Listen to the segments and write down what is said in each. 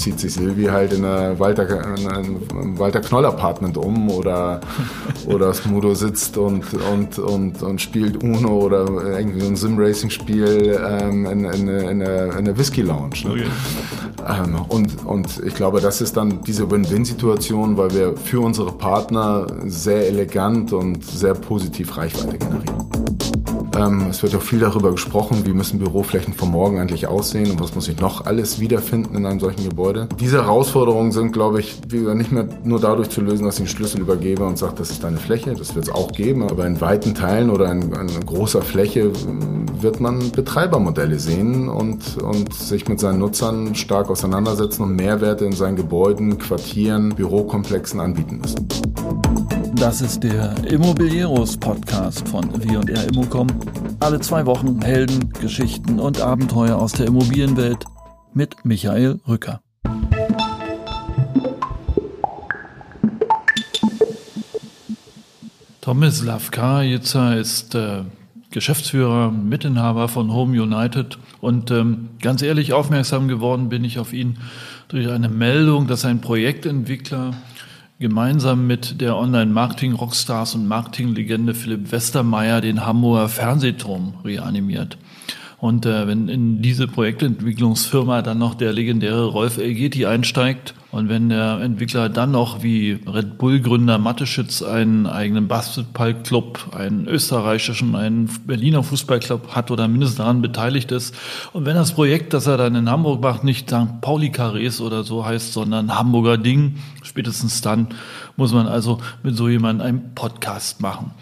zieht sich Silvi halt in einer Walter, in einem Walter Knoll Apartment um oder, oder Smudo sitzt und, und, und, und spielt Uno oder irgendwie ein Sim-Racing-Spiel ähm, in, in, in, in der Whisky Lounge. Ne? Okay. Ähm, und, und ich glaube, das ist dann diese Win-Win-Situation, weil wir für unsere Partner sehr elegant und sehr positiv Reichweite generieren. Ähm, es wird auch viel darüber gesprochen, wie müssen Büroflächen von morgen eigentlich aussehen und was muss ich noch alles wiederfinden in einem solchen Gebäude. Diese Herausforderungen sind, glaube ich, nicht mehr nur dadurch zu lösen, dass ich einen Schlüssel übergebe und sage, das ist deine Fläche, das wird es auch geben, aber in weiten Teilen oder in, in großer Fläche wird man Betreibermodelle sehen und, und sich mit seinen Nutzern stark auseinandersetzen und Mehrwerte in seinen Gebäuden, Quartieren, Bürokomplexen anbieten müssen. Das ist der Immobilieros Podcast von W&R Immocom. Alle zwei Wochen Helden, Geschichten und Abenteuer aus der Immobilienwelt mit Michael Rücker. Tomislav Karajica ist äh, Geschäftsführer, Mitinhaber von Home United und ähm, ganz ehrlich aufmerksam geworden bin ich auf ihn durch eine Meldung, dass ein Projektentwickler gemeinsam mit der Online-Marketing-Rockstars und Marketing-Legende Philipp Westermeier den Hamburger Fernsehturm reanimiert. Und äh, wenn in diese Projektentwicklungsfirma dann noch der legendäre Rolf Elgeti einsteigt und wenn der Entwickler dann noch wie Red Bull-Gründer Matteschitz einen eigenen Basketballclub, einen österreichischen, einen Berliner Fußballclub hat oder mindestens daran beteiligt ist und wenn das Projekt, das er dann in Hamburg macht, nicht St. Pauli Carrés oder so heißt, sondern Hamburger Ding, spätestens dann muss man also mit so jemandem einen Podcast machen.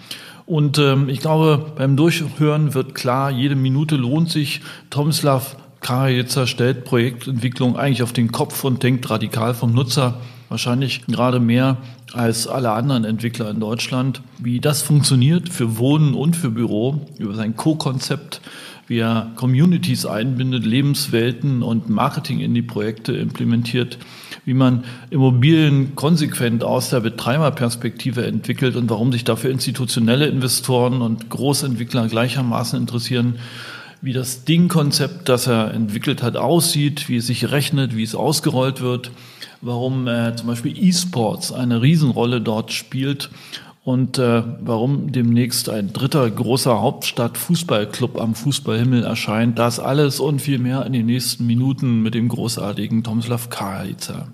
Und ähm, ich glaube, beim Durchhören wird klar, jede Minute lohnt sich. Tomislav Karajetzer stellt Projektentwicklung eigentlich auf den Kopf und denkt radikal vom Nutzer. Wahrscheinlich gerade mehr als alle anderen Entwickler in Deutschland. Wie das funktioniert für Wohnen und für Büro über sein Co-Konzept, wie er Communities einbindet, Lebenswelten und Marketing in die Projekte implementiert, wie man Immobilien konsequent aus der Betreiberperspektive entwickelt und warum sich dafür institutionelle Investoren und Großentwickler gleichermaßen interessieren, wie das Ding-Konzept, das er entwickelt hat, aussieht, wie es sich rechnet, wie es ausgerollt wird, warum äh, zum Beispiel E-Sports eine Riesenrolle dort spielt und äh, warum demnächst ein dritter großer Hauptstadt-Fußballclub am Fußballhimmel erscheint. Das alles und viel mehr in den nächsten Minuten mit dem großartigen Tomislav Karlitzer.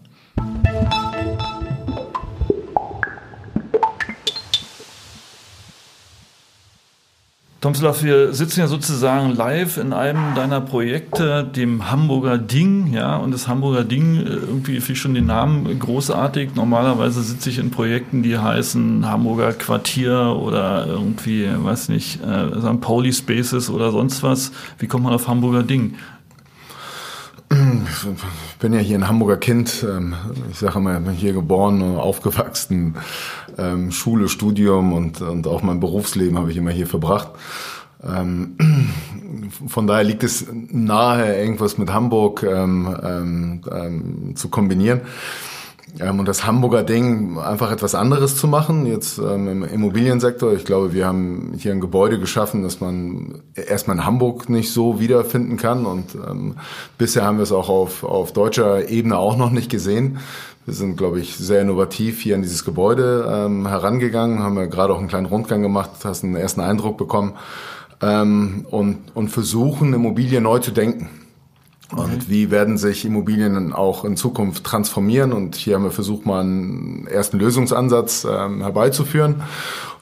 Tomslav, wir sitzen ja sozusagen live in einem deiner Projekte, dem Hamburger Ding, ja, und das Hamburger Ding, äh, irgendwie finde ich schon den Namen großartig. Normalerweise sitze ich in Projekten, die heißen Hamburger Quartier oder irgendwie, weiß nicht, äh, St. Pauli Spaces oder sonst was. Wie kommt man auf Hamburger Ding? Ich bin ja hier ein Hamburger Kind. Ähm, ich sage immer, hier geboren aufgewachsen. Ähm, Schule, Studium und, und auch mein Berufsleben habe ich immer hier verbracht. Ähm, von daher liegt es nahe, irgendwas mit Hamburg zu kombinieren. Ähm, und das Hamburger Ding einfach etwas anderes zu machen, jetzt ähm, im Immobiliensektor. Ich glaube, wir haben hier ein Gebäude geschaffen, das man erstmal in Hamburg nicht so wiederfinden kann. Und ähm, bisher haben wir es auch auf, auf deutscher Ebene auch noch nicht gesehen. Wir sind, glaube ich, sehr innovativ hier an dieses Gebäude ähm, herangegangen, haben ja gerade auch einen kleinen Rundgang gemacht, hast einen ersten Eindruck bekommen ähm, und, und versuchen, Immobilien neu zu denken. Und wie werden sich Immobilien auch in Zukunft transformieren? Und hier haben wir versucht, mal einen ersten Lösungsansatz ähm, herbeizuführen.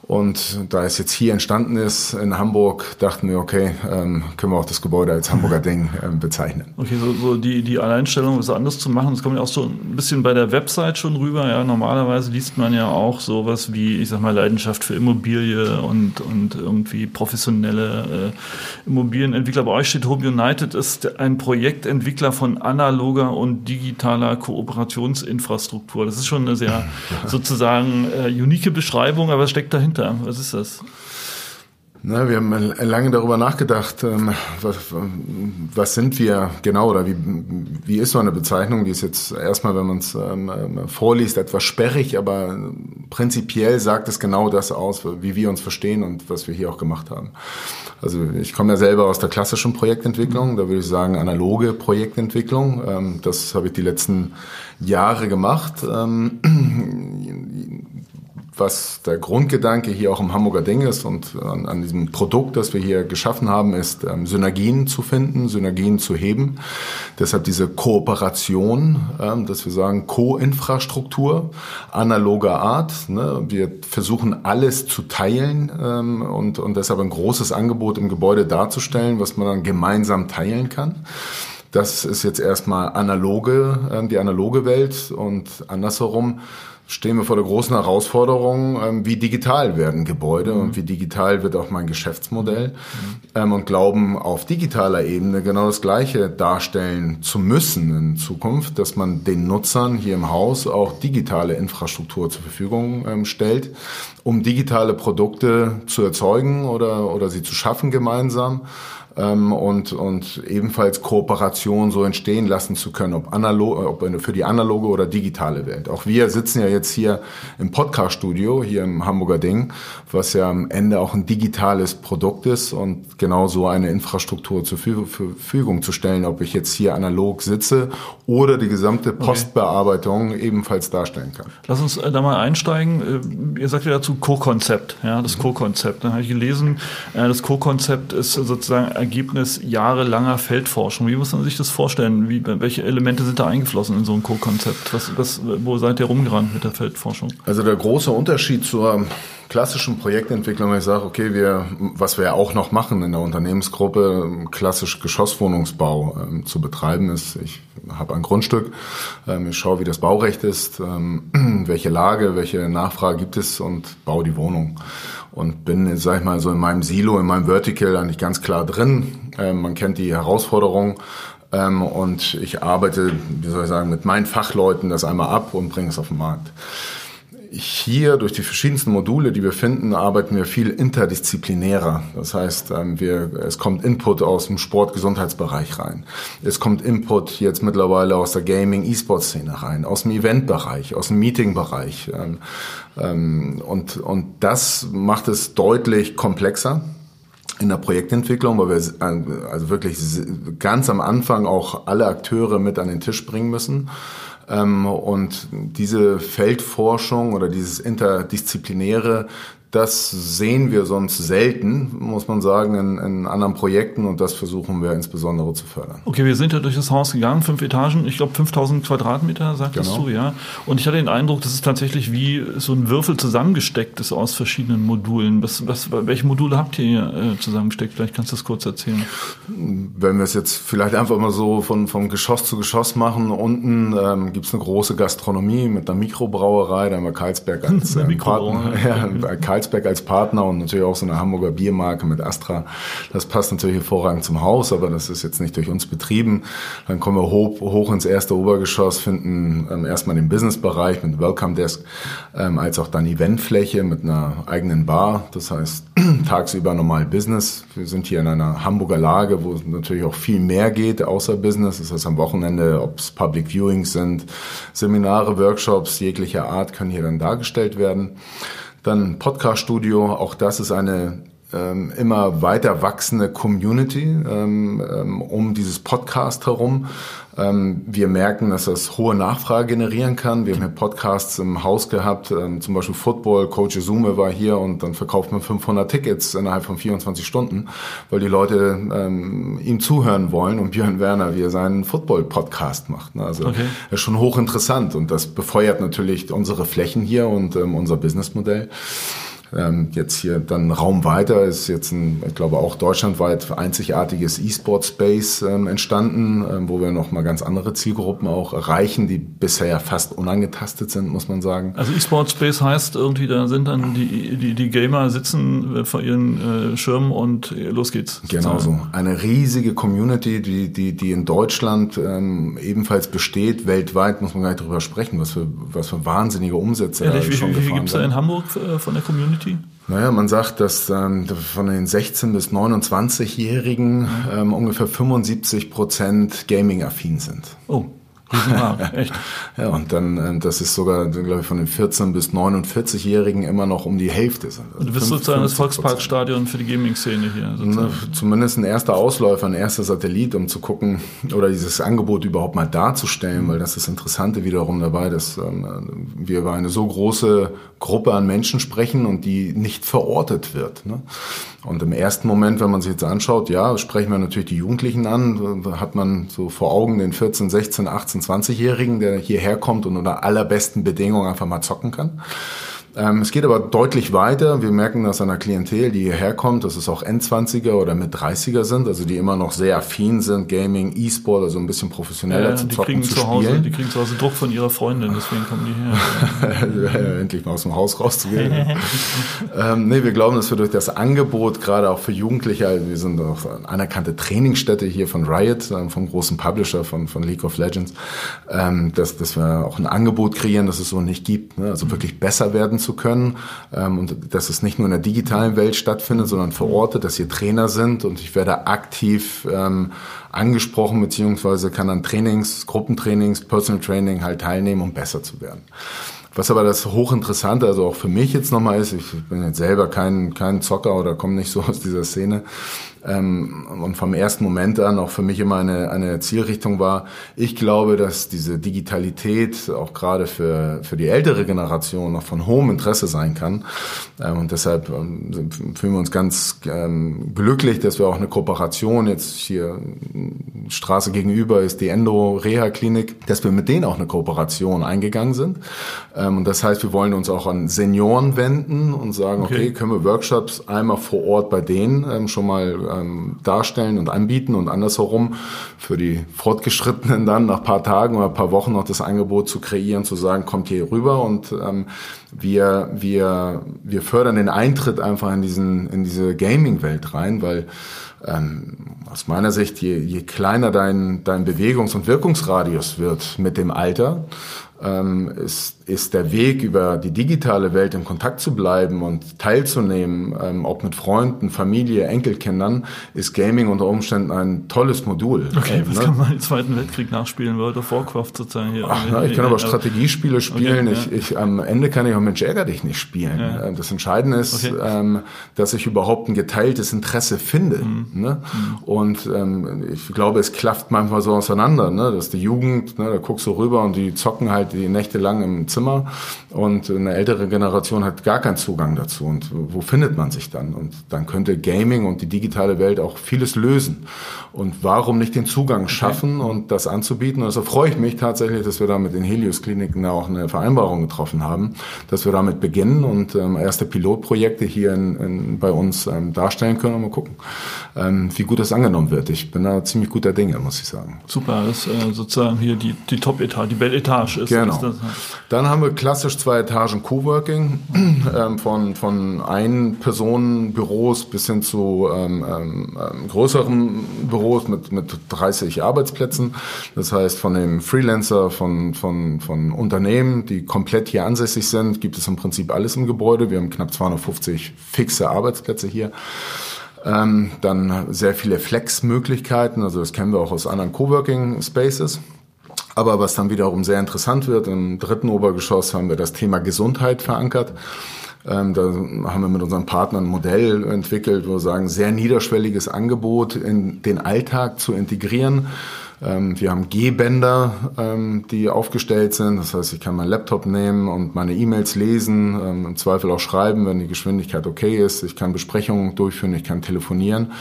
Und da es jetzt hier entstanden ist in Hamburg, dachten wir, okay, ähm, können wir auch das Gebäude als Hamburger Ding ähm, bezeichnen. Okay, so, so die, die Alleinstellung, was anderes zu machen, das kommt ja auch so ein bisschen bei der Website schon rüber. Ja, normalerweise liest man ja auch sowas wie, ich sag mal, Leidenschaft für Immobilie und, und irgendwie professionelle äh, Immobilienentwickler. Bei euch steht Home United ist ein Projektentwickler von analoger und digitaler Kooperationsinfrastruktur. Das ist schon eine sehr sozusagen äh, unique Beschreibung, aber es steckt dahinter. Was ist das? Na, wir haben lange darüber nachgedacht, ähm, was, was sind wir genau oder wie, wie ist so eine Bezeichnung, die ist jetzt erstmal, wenn man es ähm, vorliest, etwas sperrig, aber prinzipiell sagt es genau das aus, wie wir uns verstehen und was wir hier auch gemacht haben. Also ich komme ja selber aus der klassischen Projektentwicklung, da würde ich sagen analoge Projektentwicklung. Ähm, das habe ich die letzten Jahre gemacht. Was der Grundgedanke hier auch im Hamburger Ding ist und an, an diesem Produkt, das wir hier geschaffen haben, ist ähm, Synergien zu finden, Synergien zu heben. Deshalb diese Kooperation, ähm, dass wir sagen Co-Infrastruktur analoger Art. Ne? Wir versuchen alles zu teilen ähm, und, und deshalb ein großes Angebot im Gebäude darzustellen, was man dann gemeinsam teilen kann. Das ist jetzt erstmal analoge, äh, die analoge Welt und andersherum stehen wir vor der großen Herausforderung, ähm, wie digital werden Gebäude mhm. und wie digital wird auch mein Geschäftsmodell mhm. und glauben auf digitaler Ebene genau das Gleiche darstellen zu müssen in Zukunft, dass man den Nutzern hier im Haus auch digitale Infrastruktur zur Verfügung ähm, stellt, um digitale Produkte zu erzeugen oder, oder sie zu schaffen gemeinsam ähm, und, und ebenfalls Kooperation so entstehen lassen zu können, ob, analog, ob für die analoge oder digitale Welt. Auch wir sitzen ja jetzt hier im Podcast-Studio, hier im Hamburger Ding, was ja am Ende auch ein digitales Produkt ist und genau so eine Infrastruktur zur Verfügung zu stellen, ob ich jetzt hier analog sitze oder die gesamte Postbearbeitung okay. ebenfalls darstellen kann. Lass uns äh, da mal einsteigen. Äh, ihr sagt ja dazu Co-Konzept, ja, das. Co-Konzept. Da habe ich gelesen, äh, das Co-Konzept ist sozusagen Ergebnis jahrelanger Feldforschung. Wie muss man sich das vorstellen? Wie, welche Elemente sind da eingeflossen in so ein Co-Konzept? Was, was, wo seid ihr rumgerannt mit der Feldforschung? Also der große Unterschied zur klassischen Projektentwicklung, ich sage, okay, wir, was wir ja auch noch machen in der Unternehmensgruppe, klassisch Geschosswohnungsbau ähm, zu betreiben, ist, ich habe ein Grundstück, ähm, ich schaue, wie das Baurecht ist, ähm, welche Lage, welche Nachfrage gibt es und baue die Wohnung. Und bin, sag ich mal, so in meinem Silo, in meinem Vertical eigentlich ganz klar drin. Ähm, man kennt die Herausforderungen ähm, und ich arbeite, wie soll ich sagen, mit meinen Fachleuten das einmal ab und bringe es auf den Markt hier durch die verschiedensten Module, die wir finden, arbeiten wir viel interdisziplinärer. Das heißt, ähm, wir, es kommt Input aus dem Sport-Gesundheitsbereich rein. Es kommt Input jetzt mittlerweile aus der Gaming-E-Sport-Szene rein, aus dem Event-Bereich, aus dem Meeting-Bereich. Ähm, ähm, und, und das macht es deutlich komplexer in der Projektentwicklung, weil wir äh, also wirklich ganz am Anfang auch alle Akteure mit an den Tisch bringen müssen. Ähm, und diese Feldforschung oder dieses Interdisziplinäre, das sehen wir sonst selten, muss man sagen, in, in, anderen Projekten und das versuchen wir insbesondere zu fördern. Okay, wir sind ja durch das Haus gegangen, fünf Etagen, ich glaube 5000 Quadratmeter, sagtest genau. du, ja. Und ich hatte den Eindruck, dass es tatsächlich wie so ein Würfel zusammengesteckt ist aus verschiedenen Modulen. Was, was, welche Module habt ihr hier äh, zusammengesteckt? Vielleicht kannst du das kurz erzählen. Wenn wir es jetzt vielleicht einfach mal so von, vom Geschoss zu Geschoss machen, unten ähm, gibt es eine große Gastronomie mit einer Mikrobrauerei, da haben wir Karlsberg als äh, Partner. Ja, Carlsberg als Partner und natürlich auch so eine Hamburger Biermarke mit Astra. Das passt natürlich hervorragend zum Haus, aber das ist jetzt nicht durch uns betrieben. Dann kommen wir hoch, hoch ins erste Obergeschoss, finden ähm, erstmal den Businessbereich mit Welcome Desk, ähm, als auch dann Eventfläche mit einer eigenen Bar. Das heißt, tagsüber normal Business. Wir sind hier in einer Hamburger Lage, wo natürlich auch viel mehr geht außer Business. Das heißt, am Wochenende, ob es Public Viewings sind, Seminare, Workshops jeglicher Art können hier dann dargestellt werden. Dann Podcast-Studio, auch das ist eine ähm, immer weiter wachsende Community ähm, ähm, um dieses Podcast herum. Ähm, wir merken, dass das hohe Nachfrage generieren kann. Wir haben hier Podcasts im Haus gehabt, ähm, zum Beispiel Football, Coach Zume war hier und dann verkauft man 500 Tickets innerhalb von 24 Stunden, weil die Leute ähm, ihm zuhören wollen und Björn Werner, wie er seinen Football-Podcast macht. Ne? Also okay. ist schon hochinteressant und das befeuert natürlich unsere Flächen hier und ähm, unser Businessmodell. Ähm, jetzt hier dann Raum weiter ist jetzt ein, ich glaube auch deutschlandweit einzigartiges E-Sport-Space ähm, entstanden, ähm, wo wir nochmal ganz andere Zielgruppen auch erreichen, die bisher ja fast unangetastet sind, muss man sagen. Also E-Sport-Space heißt irgendwie, da sind dann die, die, die Gamer sitzen äh, vor ihren äh, Schirmen und äh, los geht's. Genau so. Eine riesige Community, die, die, die in Deutschland ähm, ebenfalls besteht, weltweit muss man gar nicht drüber sprechen, was für, was für wahnsinnige Umsätze Ehrlich, da wie, schon wie, wie gibt's da in Hamburg äh, von der Community? Community? Naja, man sagt, dass ähm, von den 16- bis 29-Jährigen ähm, ungefähr 75 Prozent Gaming-affin sind. Oh. Echt. ja, und dann, ähm, das ist sogar, glaube ich, von den 14- bis 49-Jährigen immer noch um die Hälfte sind. Also du bist sozusagen das Volksparkstadion für die Gaming-Szene hier. Na, zumindest ein erster Ausläufer, ein erster Satellit, um zu gucken oder dieses Angebot überhaupt mal darzustellen, weil das ist das Interessante wiederum dabei, dass ähm, wir über eine so große Gruppe an Menschen sprechen und die nicht verortet wird. Ne? Und im ersten Moment, wenn man sich jetzt anschaut, ja, sprechen wir natürlich die Jugendlichen an, da hat man so vor Augen den 14, 16, 18, 20-Jährigen, der hierher kommt und unter allerbesten Bedingungen einfach mal zocken kann. Ähm, es geht aber deutlich weiter. Wir merken das an der Klientel, die hierher kommt, dass es auch N20er oder mit 30er sind, also die immer noch sehr affin sind, Gaming, E-Sport, also ein bisschen professioneller ja, zu die zocken, kriegen zu zu Hause, spielen. Die kriegen zu Hause Druck von ihrer Freundin, deswegen kommen die her. Endlich mal aus dem Haus rauszugehen. ähm, nee, wir glauben, dass wir durch das Angebot, gerade auch für Jugendliche, also wir sind auch eine anerkannte Trainingsstätte hier von Riot, ähm, vom großen Publisher von, von League of Legends, ähm, dass, dass wir auch ein Angebot kreieren, das es so nicht gibt. Ne? Also wirklich besser werden zu können ähm, und dass es nicht nur in der digitalen Welt stattfindet, sondern verortet, dass hier Trainer sind und ich werde aktiv ähm, angesprochen beziehungsweise kann an Trainings, Gruppentrainings, Personal Training halt teilnehmen, um besser zu werden. Was aber das hochinteressante, also auch für mich jetzt nochmal ist, ich bin jetzt selber kein, kein Zocker oder komme nicht so aus dieser Szene, ähm, und vom ersten Moment an auch für mich immer eine, eine Zielrichtung war, ich glaube, dass diese Digitalität auch gerade für, für die ältere Generation noch von hohem Interesse sein kann. Ähm, und deshalb ähm, fühlen wir uns ganz ähm, glücklich, dass wir auch eine Kooperation jetzt hier Straße gegenüber ist die Endo Reha Klinik, dass wir mit denen auch eine Kooperation eingegangen sind. Ähm, und das heißt, wir wollen uns auch an Senioren wenden und sagen, okay, okay können wir Workshops einmal vor Ort bei denen ähm, schon mal ähm, darstellen und anbieten und andersherum für die Fortgeschrittenen dann nach paar Tagen oder paar Wochen noch das Angebot zu kreieren, zu sagen, kommt hier rüber und ähm, wir, wir, wir fördern den Eintritt einfach in diesen, in diese Gaming-Welt rein, weil ähm, aus meiner Sicht, je, je kleiner dein, dein Bewegungs- und Wirkungsradius wird mit dem Alter, ähm, ist, ist der Weg über die digitale Welt in Kontakt zu bleiben und teilzunehmen, ähm, auch mit Freunden, Familie, Enkelkindern, ist Gaming unter Umständen ein tolles Modul. Okay, ähm, was ne? kann man im Zweiten Weltkrieg nachspielen? World of Warcraft sozusagen hier. Ach, na, ich kann aber Strategiespiele spielen. Okay, ich, ich, am Ende kann ich auch Mensch ärger dich nicht spielen. Ja. Das Entscheidende ist, Okay. ähm, dass ich überhaupt ein geteiltes Interesse finde. Mhm. Ne? Und ähm, ich glaube, es klafft manchmal so auseinander, ne? dass die Jugend, ne, da guckst du rüber und die zocken halt die Nächte lang im Zimmer und eine ältere Generation hat gar keinen Zugang dazu. Und wo findet man sich dann? Und dann könnte Gaming und die digitale Welt auch vieles lösen. Und warum nicht den Zugang schaffen und das anzubieten? Und deshalb freue ich mich tatsächlich, dass wir da mit den Helios-Kliniken auch eine Vereinbarung getroffen haben, dass wir damit beginnen und ähm, erste Pilotprojekte hier in, in, bei uns ähm, darstellen können und mal gucken, ähm, wie gut das angenommen wird. Ich bin da ziemlich guter Dinge, muss ich sagen. Super, das ist äh, sozusagen hier die, die Top-Etage, die Belle-Etage ist. Genau. ist das, Dann haben wir klassisch zwei Etagen Coworking, ähm, von, von Ein-Personen-Büros bis hin zu ähm, ähm, ähm, größeren Büros mit, mit 30 Arbeitsplätzen. Das heißt, von dem Freelancer, von, von, von Unternehmen, die komplett hier ansässig sind, gibt es im Prinzip alles im Gebäude. Wir haben knapp 250 fixe Arbeitsplätze hier. Ähm, dann sehr viele Flex-Möglichkeiten, also das kennen wir auch aus anderen Coworking-Spaces. Aber was dann wiederum sehr interessant wird, im dritten Obergeschoss haben wir das Thema Gesundheit verankert. Ähm, da haben wir mit unseren Partnern ein Modell entwickelt, wo wir sagen, sehr niederschwelliges Angebot in den Alltag zu integrieren. Ähm, wir haben G-Bänder, ähm, die aufgestellt sind. Das heißt, ich kann meinen Laptop nehmen und meine E-Mails lesen, ähm, im Zweifel auch schreiben, wenn die Geschwindigkeit okay ist. Ich kann Besprechungen durchführen, ich kann telefonieren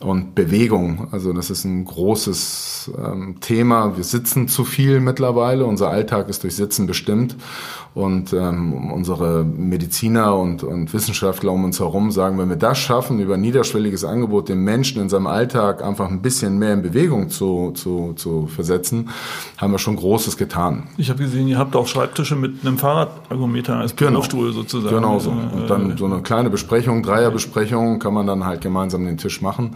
und Bewegung. Also das ist ein großes ähm, Thema. Wir sitzen zu viel mittlerweile. Unser Alltag ist durch Sitzen bestimmt. Und ähm, unsere Mediziner und, und Wissenschaftler um uns herum sagen, wenn wir das schaffen, über ein niederschwelliges Angebot den Menschen in seinem Alltag einfach ein bisschen mehr in Bewegung zu, zu zu, versetzen, haben wir schon Großes getan. Ich habe gesehen, ihr habt auch Schreibtische mit einem Fahrradergometer als Genau. Bürostuhl sozusagen. Genau so. Äh, Und dann so eine kleine Besprechung, Dreierbesprechung, kann man dann halt gemeinsam den Tisch machen.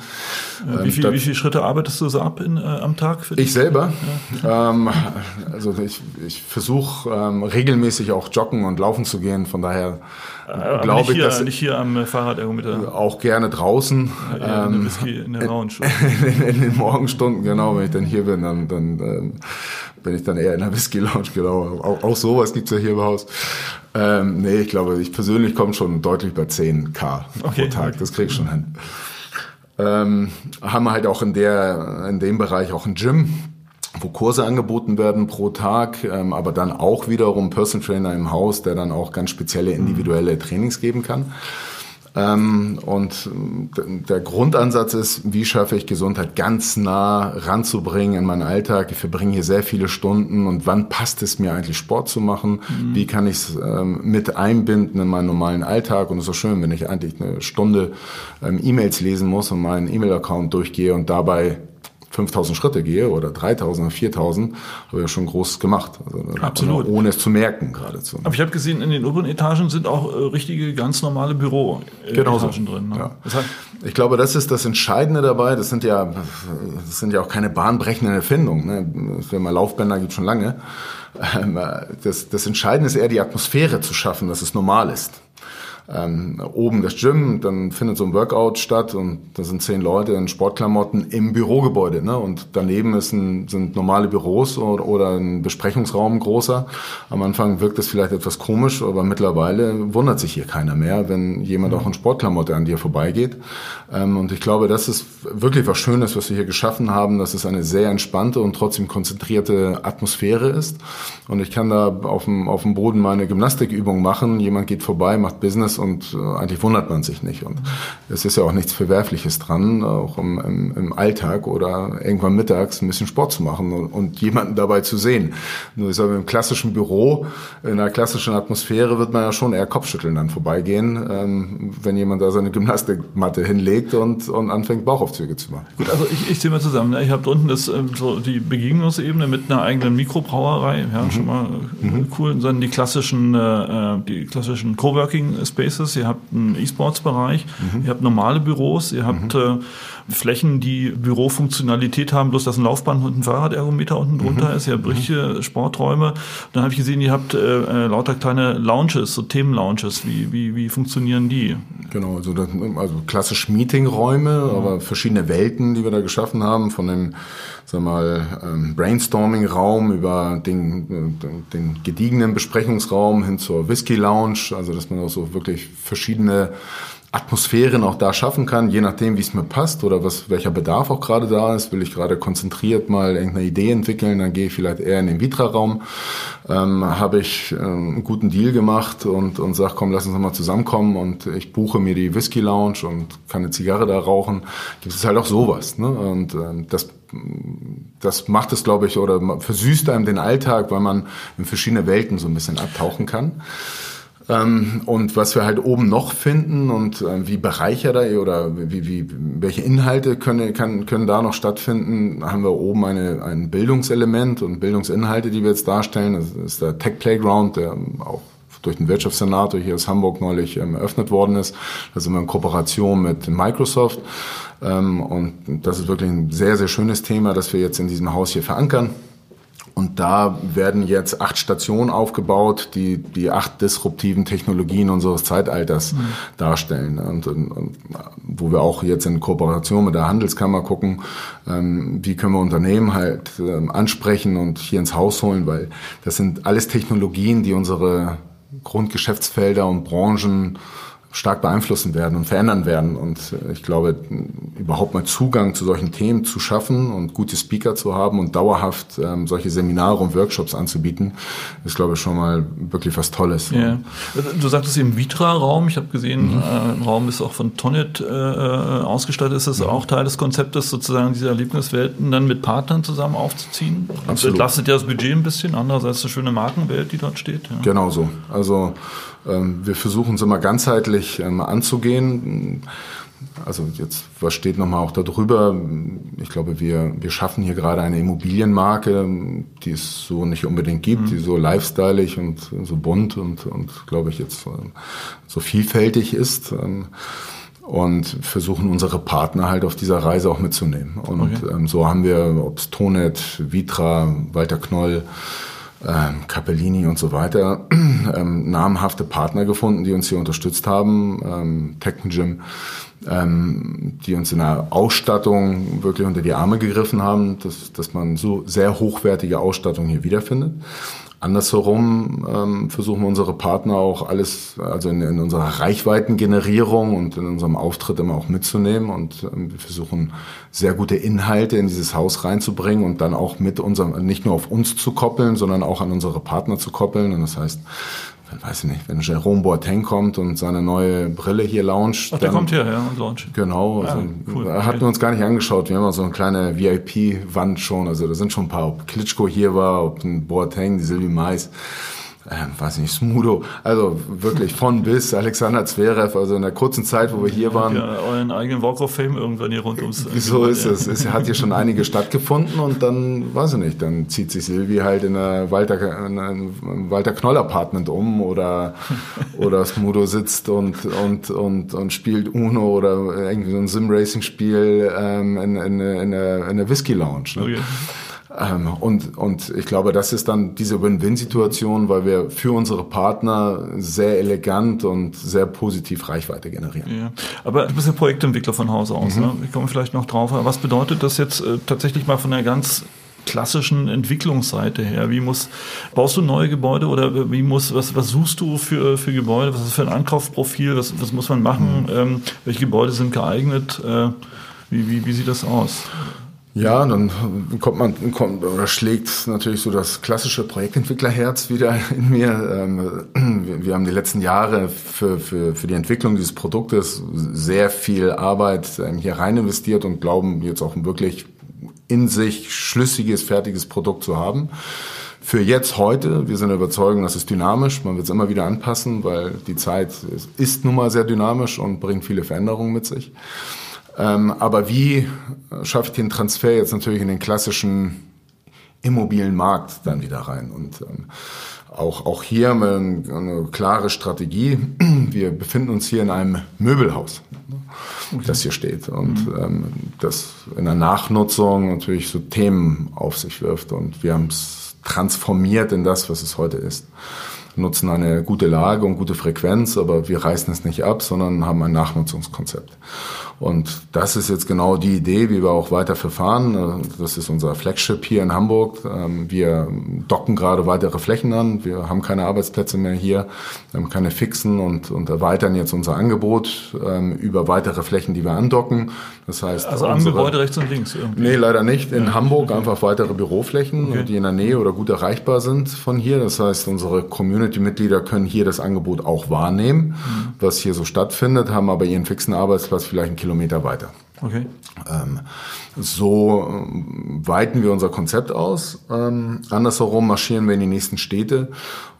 äh, wie, viel, wie viele Schritte arbeitest du so ab in, äh, am Tag? Für Ich selber, ähm, also ich, ich versuche ähm, regelmäßig auch joggen und laufen zu gehen. Von daher Aber glaube nicht ich, hier, dass nicht hier am äh, Fahrradergometer. auch gerne draußen. Ja, in, ähm, in der Lounge. in, in den Morgenstunden, genau, wenn ich dann hier bin, dann, dann ähm, bin ich dann eher in der Whisky Lounge, genau. Auch, auch sowas gibt's ja hier im Haus. Ähm, nee, ich glaube, ich persönlich komme schon deutlich bei 10k Okay, pro Tag, okay. das krieg ich schon hin. Ähm, haben wir halt auch in der, in dem Bereich auch ein Gym, wo Kurse angeboten werden pro Tag, ähm, aber dann auch wiederum Person Trainer im Haus, der dann auch ganz spezielle individuelle Trainings geben kann. Ähm, und ähm, der Grundansatz ist, wie schaffe ich Gesundheit ganz nah ranzubringen in meinen Alltag. Ich verbringe hier sehr viele Stunden und wann passt es mir eigentlich Sport zu machen? Wie kann ich es ähm, mit einbinden in meinen normalen Alltag? Und es ist so schön, wenn ich eigentlich eine Stunde ähm, E-Mails lesen muss und meinen E-Mail-Account durchgehe und dabei 5000 Schritte gehe oder 3000 oder 4000, habe ich ja schon Großes gemacht. Also, Absolut. Ohne es zu merken geradezu. Aber ich habe gesehen, in den oberen Etagen sind auch äh, richtige, ganz normale Büro-Etagen Genau so. drin. Ne? Ja. Das heißt, Ich glaube, das ist das Entscheidende dabei. Das sind ja, das sind ja auch keine bahnbrechenden Erfindungen. Ne? Das Firma Laufbänder gibt schon lange. Ähm, Das, das Entscheidende ist eher die Atmosphäre zu schaffen, dass es normal ist. Ähm, oben das Gym, dann findet so ein Workout statt und da sind zehn Leute in Sportklamotten im Bürogebäude. Ne? Und daneben ist ein, sind normale Büros oder, oder ein Besprechungsraum großer. Am Anfang wirkt das vielleicht etwas komisch, aber mittlerweile wundert sich hier keiner mehr, wenn jemand auch in Sportklamotte an dir vorbeigeht. Ähm, und ich glaube, das ist wirklich was Schönes, was wir hier geschaffen haben, dass es eine sehr entspannte und trotzdem konzentrierte Atmosphäre ist. Und ich kann da auf dem, auf dem Boden meine Gymnastikübung machen. Jemand geht vorbei, macht Business und äh, eigentlich wundert man sich nicht. Und es ist ja auch nichts Verwerfliches dran, auch im, im, im Alltag oder irgendwann mittags ein bisschen Sport zu machen und, und jemanden dabei zu sehen. Nur ich sage, im klassischen Büro, in einer klassischen Atmosphäre wird man ja schon eher Kopfschütteln dann vorbeigehen, ähm, wenn jemand da seine Gymnastikmatte hinlegt und, und anfängt Bauchaufzüge zu machen. Gut, also ich, ich zähle mal zusammen. Ne? Ich habe unten das, ähm, so die Begegnungsebene mit einer eigenen Mikrobrauerei, ja, Mhm. schon mal äh, cool. Und dann die klassischen, äh, die klassischen Coworking Spaces. Ihr habt einen E-Sports-Bereich, Mhm. ihr habt normale Büros, ihr habt äh, Flächen, die Bürofunktionalität haben, bloß dass ein Laufband und ein Fahrradergometer unten Mhm. drunter ist. Ihr habt richtige Sporträume. Dann habe ich gesehen, ihr habt äh, äh, lauter kleine Lounges, so Themen-Lounges. Wie, wie, wie funktionieren die? Genau, also, das, also klassisch Meetingräume, aber verschiedene Welten, die wir da geschaffen haben, von dem, sag mal, ähm, Brainstorming-Raum über den, den gediegenen Besprechungsraum hin zur Whisky-Lounge, also dass man auch so wirklich verschiedene Atmosphären auch da schaffen kann, je nachdem, wie es mir passt oder was, welcher Bedarf auch gerade da ist. Will ich gerade konzentriert mal irgendeine Idee entwickeln, dann gehe ich vielleicht eher in den Vitra-Raum. Ähm, Habe ich ähm, einen guten Deal gemacht und, und sage, komm, lass uns nochmal zusammenkommen und ich buche mir die Whisky Lounge und kann eine Zigarre da rauchen. Gibt es halt auch sowas. Ne? Und ähm, das das macht es, glaube ich, oder versüßt einem den Alltag, weil man in verschiedene Welten so ein bisschen abtauchen kann. Ähm, und was wir halt oben noch finden und äh, wie bereichert er oder wie, wie, welche Inhalte können, kann, können da noch stattfinden, haben wir oben eine, ein Bildungselement und Bildungsinhalte, die wir jetzt darstellen. Das ist der Tech Playground, der auch durch den Wirtschaftssenator hier aus Hamburg neulich ähm, eröffnet worden ist. Da sind wir in Kooperation mit Microsoft. Ähm, und das ist wirklich ein sehr, sehr schönes Thema, das wir jetzt in diesem Haus hier verankern. Und da werden jetzt acht Stationen aufgebaut, die die acht disruptiven Technologien unseres Zeitalters mhm. darstellen. Und, und, und, wo wir auch jetzt in Kooperation mit der Handelskammer gucken, ähm, wie können wir Unternehmen halt ähm, ansprechen und hier ins Haus holen, weil das sind alles Technologien, die unsere Grundgeschäftsfelder und Branchen stark beeinflussen werden und verändern werden. Und ich glaube, überhaupt mal Zugang zu solchen Themen zu schaffen und gute Speaker zu haben und dauerhaft ähm, solche Seminare und Workshops anzubieten, ist, glaube ich, schon mal wirklich was Tolles. Ja. Du sagtest im Vitra-Raum, ich habe gesehen, mhm. äh, ein Raum ist auch von Tonnet äh, ausgestattet. Ist das mhm. auch Teil des Konzeptes, sozusagen diese Erlebniswelten dann mit Partnern zusammen aufzuziehen? Absolut. Entlastet ja das Budget ein bisschen, andererseits eine schöne Markenwelt, die dort steht. Ja. Genau so. Also wir versuchen es immer ganzheitlich ähm, anzugehen. Also jetzt, was steht nochmal auch darüber? Ich glaube, wir, wir schaffen hier gerade eine Immobilienmarke, die es so nicht unbedingt gibt, mhm. die so lifestyleig und so bunt und, und glaube ich jetzt so vielfältig ist. Ähm, und versuchen unsere Partner halt auf dieser Reise auch mitzunehmen. Und okay. ähm, so haben wir, ob es Tonet, Vitra, Walter Knoll, ähm, Capellini und so weiter, ähm, namhafte Partner gefunden, die uns hier unterstützt haben, ähm, Tekken ähm, die uns in der Ausstattung wirklich unter die Arme gegriffen haben, dass, dass man so sehr hochwertige Ausstattung hier wiederfindet. Andersherum ähm, versuchen unsere Partner auch alles, also in, in unserer Reichweitengenerierung und in unserem Auftritt immer auch mitzunehmen und ähm, wir versuchen sehr gute Inhalte in dieses Haus reinzubringen und dann auch mit unserem, nicht nur auf uns zu koppeln, sondern auch an unsere Partner zu koppeln. Und das heißt, weiß ich nicht, wenn Jerome Boateng kommt und seine neue Brille hier launcht. Ach, der kommt hier, ja, und launcht. Genau, also ah, cool. hatten okay. wir uns gar nicht angeschaut. Wir haben auch so eine kleine VIP-Wand schon. Also da sind schon ein paar, ob Klitschko hier war, ob ein Boateng, die Sylvie Mais ähm, weiß nicht, Smudo, also wirklich von bis, Alexander Zverev, also in der kurzen Zeit, wo wir hier waren. Ja, euren eigenen Walk of Fame irgendwann hier rund ums. So ist es. Es hat hier schon einige stattgefunden und dann, weiß ich nicht, dann zieht sich Silvi halt in einer Walter, in einem Walter Knoll Apartment um oder, oder Smudo sitzt und, und, und, und spielt Uno oder irgendwie so ein Sim-Racing-Spiel ähm, in, in, in, der, in der Whisky Lounge. Ne? Okay. Ähm, und, und ich glaube, das ist dann diese Win-Win-Situation, weil wir für unsere Partner sehr elegant und sehr positiv Reichweite generieren. Ja. Aber du bist ja Projektentwickler von Haus aus. Mhm. Ne? Ich komme vielleicht noch drauf. Was bedeutet das jetzt äh, tatsächlich mal von der ganz klassischen Entwicklungsseite her? Wie muss, baust du neue Gebäude oder wie muss, was, was suchst du für, für Gebäude? Was ist für ein Ankaufprofil? Was, was muss man machen? Mhm. Ähm, welche Gebäude sind geeignet? Äh, wie, wie, wie sieht das aus? Ja, dann kommt man kommt, oder schlägt natürlich so das klassische Projektentwicklerherz wieder in mir. Ähm, wir haben die letzten Jahre für, für, für die Entwicklung dieses Produktes sehr viel Arbeit ähm, hier rein investiert und glauben jetzt auch wirklich in sich schlüssiges, fertiges Produkt zu haben. Für jetzt heute, wir sind der Überzeugung, das ist dynamisch, man wird es immer wieder anpassen, weil die Zeit ist nun mal sehr dynamisch und bringt viele Veränderungen mit sich. Ähm, aber wie schaffe ich den Transfer jetzt natürlich in den klassischen Immobilienmarkt dann wieder rein? Und ähm, auch, auch hier haben wir eine, eine klare Strategie. Wir befinden uns hier in einem Möbelhaus, okay. das hier steht und mhm. ähm, das in der Nachnutzung natürlich so Themen auf sich wirft. Und wir haben es transformiert in das, was es heute ist nutzen eine gute Lage und gute Frequenz, aber wir reißen es nicht ab, sondern haben ein Nachnutzungskonzept. Und das ist jetzt genau die Idee, wie wir auch weiter verfahren. Das ist unser Flagship hier in Hamburg. Ähm, wir docken gerade weitere Flächen an. Wir haben keine Arbeitsplätze mehr hier, haben keine fixen und, und erweitern jetzt unser Angebot ähm, über weitere Flächen, die wir andocken. Das heißt, also am Gebäude rechts und links irgendwie? Nee, leider nicht. In ja. Hamburg einfach weitere Büroflächen, okay. die in der Nähe oder gut erreichbar sind von hier. Das heißt, unsere Community-Mitglieder können hier das Angebot auch wahrnehmen, mhm. was hier so stattfindet, haben aber ihren fixen Arbeitsplatz vielleicht einen Kilometer weiter. Okay. Ähm, so ähm, weiten wir unser Konzept aus. Ähm, andersherum marschieren wir in die nächsten Städte.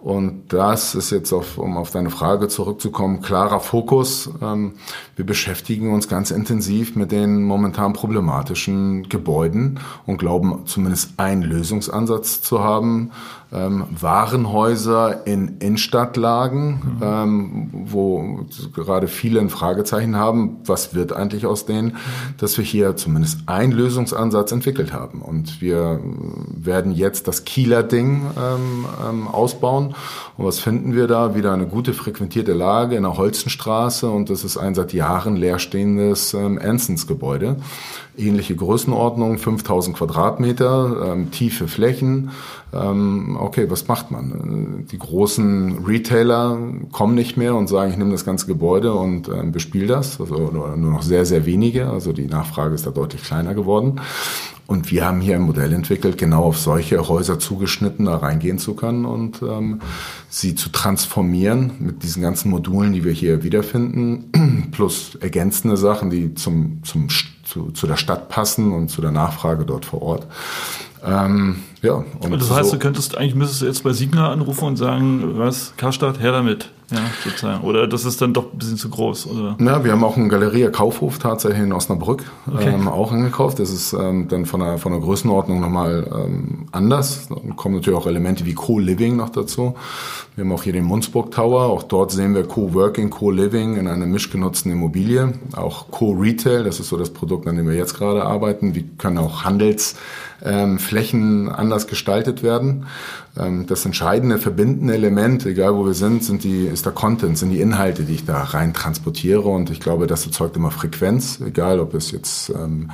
Und das ist jetzt, auf, um auf deine Frage zurückzukommen, klarer Fokus. Ähm, wir beschäftigen uns ganz intensiv mit den momentan problematischen Gebäuden und glauben zumindest einen Lösungsansatz zu haben. Ähm, Warenhäuser in Innenstadtlagen, mhm. ähm, wo gerade viele ein Fragezeichen haben, was wird eigentlich aus denen, dass wir hier zumindest einen Lösungsansatz entwickelt haben. Und wir werden jetzt das Kieler Ding ähm, ähm, ausbauen. Und was finden wir da? Wieder eine gute frequentierte Lage in der Holzenstraße und das ist ein seit Jahren leerstehendes ähm, Ansons-Gebäude. Ähnliche Größenordnung, 5000 Quadratmeter, ähm, tiefe Flächen. Ähm, okay, was macht man? Die großen Retailer kommen nicht mehr und sagen, ich nehme das ganze Gebäude und ähm, bespiele das. Also nur noch sehr, sehr wenige. Also die Nachfrage ist da deutlich kleiner geworden. Und wir haben hier ein Modell entwickelt, genau auf solche Häuser zugeschnitten, da reingehen zu können und ähm, sie zu transformieren mit diesen ganzen Modulen, die wir hier wiederfinden, plus ergänzende Sachen, die zum, zum, zu, zu der Stadt passen und zu der Nachfrage dort vor Ort. Ähm, ja. Und das heißt, so, du könntest eigentlich müsstest du jetzt bei Signa anrufen und sagen, was, Karstadt, her damit. Ja, sozusagen. Oder das ist dann doch ein bisschen zu groß, oder? Ja, wir haben auch einen Galeria Kaufhof tatsächlich in Osnabrück okay. ähm, auch angekauft. Das ist ähm, dann von der, von der Größenordnung nochmal ähm, anders. Dann kommen natürlich auch Elemente wie Co-Living noch dazu. Wir haben auch hier den Munzburg Tower. Auch dort sehen wir Co-Working, Co-Living in einer mischgenutzten Immobilie. Auch Co-Retail, das ist so das Produkt, an dem wir jetzt gerade arbeiten. Wie können auch Handelsflächen ähm, anders gestaltet werden? Ähm, das entscheidende verbindende Element, egal wo wir sind, sind die, ist der Content, sind die Inhalte, die ich da rein transportiere. Und ich glaube, das erzeugt immer Frequenz, egal ob es jetzt ähm,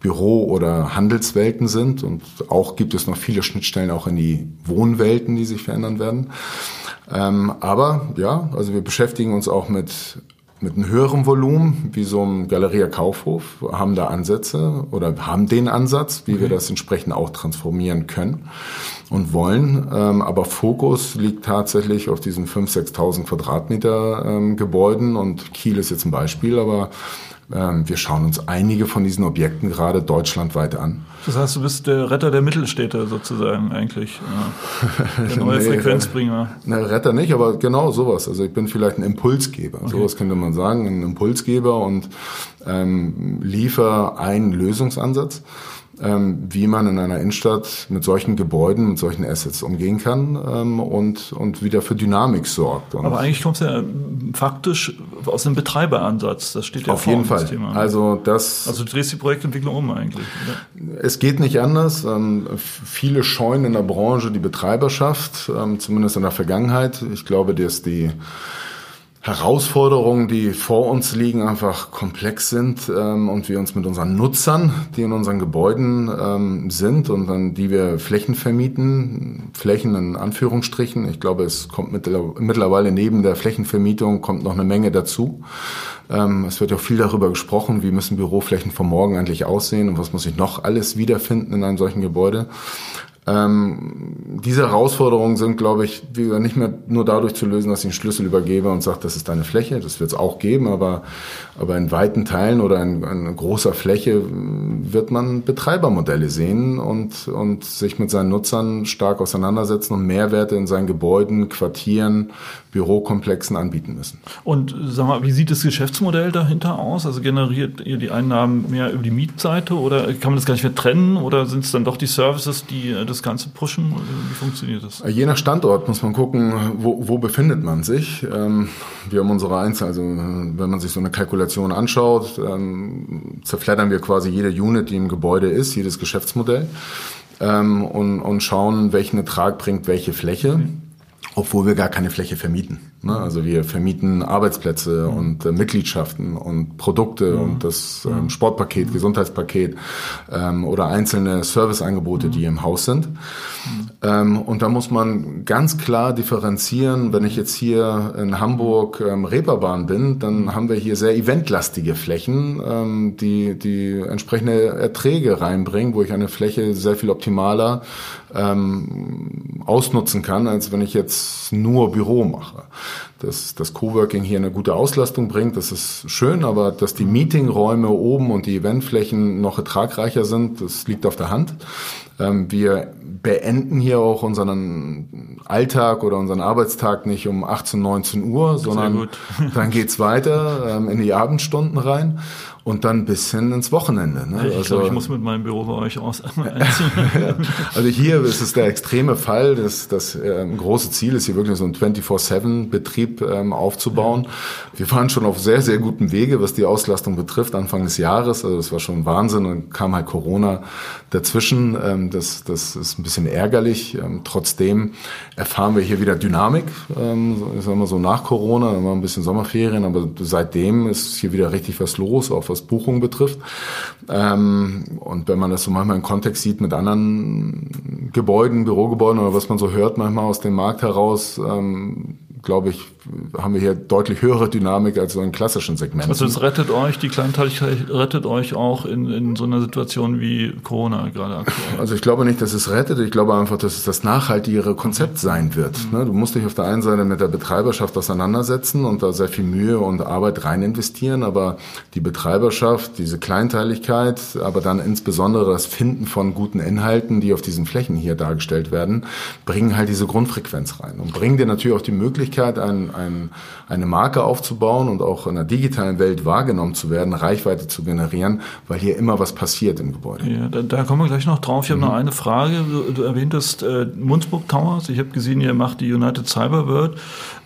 Büro- oder Handelswelten sind. Und auch gibt es noch viele Schnittstellen auch in die Wohnwelten, die sich verändern werden. Ähm, aber ja, also wir beschäftigen uns auch mit mit einem höheren Volumen, wie so ein Galeria Kaufhof, haben da Ansätze oder haben den Ansatz, wie okay. wir das entsprechend auch transformieren können und wollen. Ähm, aber Fokus liegt tatsächlich auf diesen 5.000, 6.000 Quadratmeter ähm, Gebäuden und Kiel ist jetzt ein Beispiel, aber ähm, wir schauen uns einige von diesen Objekten gerade deutschlandweit an. Das heißt, du bist der Retter der Mittelstädte sozusagen eigentlich. Ja. Der neue nee, Frequenzbringer. Ne, Retter nicht, aber genau sowas. Also ich bin vielleicht ein Impulsgeber. Okay. Sowas könnte man sagen. Ein Impulsgeber und ähm, liefer einen Lösungsansatz wie man in einer Innenstadt mit solchen Gebäuden, mit solchen Assets umgehen kann ähm, und, und wieder für Dynamik sorgt. Und Aber eigentlich kommt es ja faktisch aus dem Betreiberansatz. Das steht ja auf jeden Fall. Thema. Also das. Also du drehst die Projektentwicklung um eigentlich. Oder? Es geht nicht anders. Ähm, viele scheuen in der Branche die Betreiberschaft, ähm, zumindest in der Vergangenheit. Ich glaube, dass die Herausforderungen, die vor uns liegen, einfach komplex sind ähm, und wir uns mit unseren Nutzern, die in unseren Gebäuden ähm, sind und an die wir Flächen vermieten, Flächen in Anführungsstrichen. Ich glaube, es kommt mittlerweile neben der Flächenvermietung kommt noch eine Menge dazu. Ähm, es wird ja auch viel darüber gesprochen, wie müssen Büroflächen von morgen eigentlich aussehen und was muss ich noch alles wiederfinden in einem solchen Gebäude. Ähm, diese Herausforderungen sind, glaube ich, nicht mehr nur dadurch zu lösen, dass ich einen Schlüssel übergebe und sage, das ist deine Fläche. Das wird es auch geben, aber, aber in weiten Teilen oder in, in großer Fläche wird man Betreibermodelle sehen und, und sich mit seinen Nutzern stark auseinandersetzen und Mehrwerte in seinen Gebäuden, Quartieren, Bürokomplexen anbieten müssen. Und sag mal, wie sieht das Geschäftsmodell dahinter aus? Also generiert ihr die Einnahmen mehr über die Mietseite oder kann man das gar nicht mehr trennen oder sind es dann doch die Services, die das Ganze pushen? Wie funktioniert das? Je nach Standort muss man gucken, wo, wo befindet man sich. Ähm, wir haben unsere Einzel, also wenn man sich so eine Kalkulation anschaut, ähm, zerfleddern wir quasi jede Unit, die im Gebäude ist, jedes Geschäftsmodell ähm, und, und schauen, welchen Ertrag bringt welche Fläche. Obwohl wir gar keine Fläche vermieten. Ne? Also wir vermieten Arbeitsplätze mhm. und äh, Mitgliedschaften und Produkte mhm. und das ähm, Sportpaket, mhm. Gesundheitspaket ähm, oder einzelne Serviceangebote, die im Haus sind. Ähm, und da muss man ganz klar differenzieren. Wenn ich jetzt hier in Hamburg ähm, Reeperbahn bin, dann haben wir hier sehr eventlastige Flächen, ähm, die, die entsprechende Erträge reinbringen, wo ich eine Fläche sehr viel optimaler ähm, ausnutzen kann, als wenn ich jetzt nur Büro mache. Dass das Coworking hier eine gute Auslastung bringt, das ist schön, aber dass die Meetingräume oben und die Eventflächen noch ertragreicher sind, das liegt auf der Hand. Ähm, wir beenden hier auch unseren Alltag oder unseren Arbeitstag nicht um 18, 19 Uhr, sondern dann geht's weiter ähm, in die Abendstunden rein und dann bis hin ins Wochenende. Ne? Ich also, glaube, ich muss mit meinem Büro bei euch aus einziehen. also hier ist es der extreme Fall. Das, das ähm, große Ziel ist hier wirklich so ein 24-7-Betrieb ähm, aufzubauen. Ja. Wir waren schon auf sehr, sehr gutem Wege, was die Auslastung betrifft, Anfang des Jahres. Also das war schon Wahnsinn. Und kam halt Corona dazwischen. Ähm, das, das ist ein bisschen ärgerlich. Ähm, trotzdem erfahren wir hier wieder Dynamik. Ähm, ich sag mal so nach Corona, dann war ein bisschen Sommerferien, aber seitdem ist hier wieder richtig was los, auch was Buchungen betrifft. Ähm, und wenn man das so manchmal im Kontext sieht mit anderen Gebäuden, Bürogebäuden oder was man so hört manchmal aus dem Markt heraus, ähm, glaube ich, haben wir hier deutlich höhere Dynamik als so in klassischen Segmenten. Also es rettet euch, die Kleinteiligkeit rettet euch auch in, in so einer Situation wie Corona gerade aktuell. Also ich glaube nicht, dass es rettet. Ich glaube einfach, dass es das nachhaltigere Konzept sein wird. Mhm. Du musst dich auf der einen Seite mit der Betreiberschaft auseinandersetzen und da sehr viel Mühe und Arbeit rein investieren, aber die Betreiberschaft, diese Kleinteiligkeit, aber dann insbesondere das Finden von guten Inhalten, die auf diesen Flächen hier dargestellt werden, bringen halt diese Grundfrequenz rein und bringen dir natürlich auch die Möglichkeit, ein, ein, eine Marke aufzubauen und auch in der digitalen Welt wahrgenommen zu werden, Reichweite zu generieren, weil hier immer was passiert im Gebäude. Ja, da, da kommen wir gleich noch drauf. Ich habe mhm. noch eine Frage. Du, du erwähntest äh, Munzburg Towers. Ich habe gesehen, ihr macht die United Cyber World.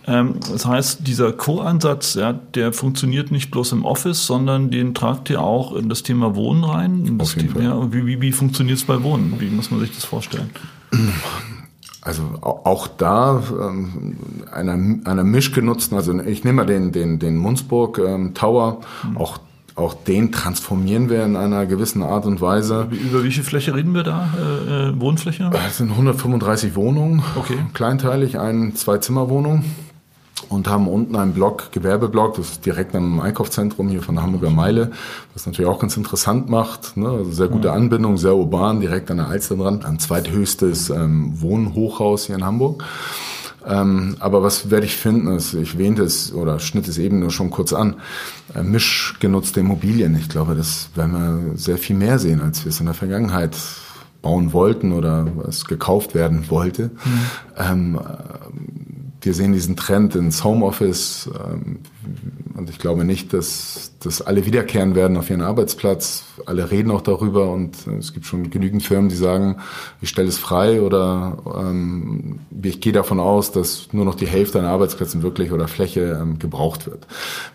Ähm, das heißt, dieser Co-Ansatz, ja, der funktioniert nicht bloß im Office, sondern den tragt ihr auch in das Thema Wohnen rein. Das Thema, ja, wie, wie, wie funktioniert es bei Wohnen? Wie muss man sich das vorstellen? Also auch da ähm, einer, einer mischgenutzten, also ich nehme mal den, den, den Munzburg ähm, Tower, mhm. auch auch den transformieren wir in einer gewissen Art und Weise. Über wie viel Fläche reden wir da? Äh, äh Wohnfläche? Das sind 135 Wohnungen, okay. kleinteilig, ein Zwei-Zimmer-Wohnung und haben unten einen Block, Gewerbeblock, das ist direkt am Einkaufszentrum hier von der Hamburger Meile, was natürlich auch ganz interessant macht. Ne? Also sehr gute Anbindung, sehr urban, direkt an der Alster dran. Ein zweithöchstes ähm, Wohnhochhaus hier in Hamburg. Ähm, aber was werde ich finden, ist, ich wähnte es oder schnitt es eben nur schon kurz an, äh, mischgenutzte Immobilien. Ich glaube, das werden wir sehr viel mehr sehen, als wir es in der Vergangenheit bauen wollten oder was gekauft werden wollte. Mhm. Ähm, wir sehen diesen Trend ins Homeoffice ähm, und ich glaube nicht, dass, dass alle wiederkehren werden auf ihren Arbeitsplatz. Alle reden auch darüber und es gibt schon genügend Firmen, die sagen, ich stelle es frei oder ähm, ich gehe davon aus, dass nur noch die Hälfte an Arbeitsplätzen wirklich oder Fläche ähm, gebraucht wird.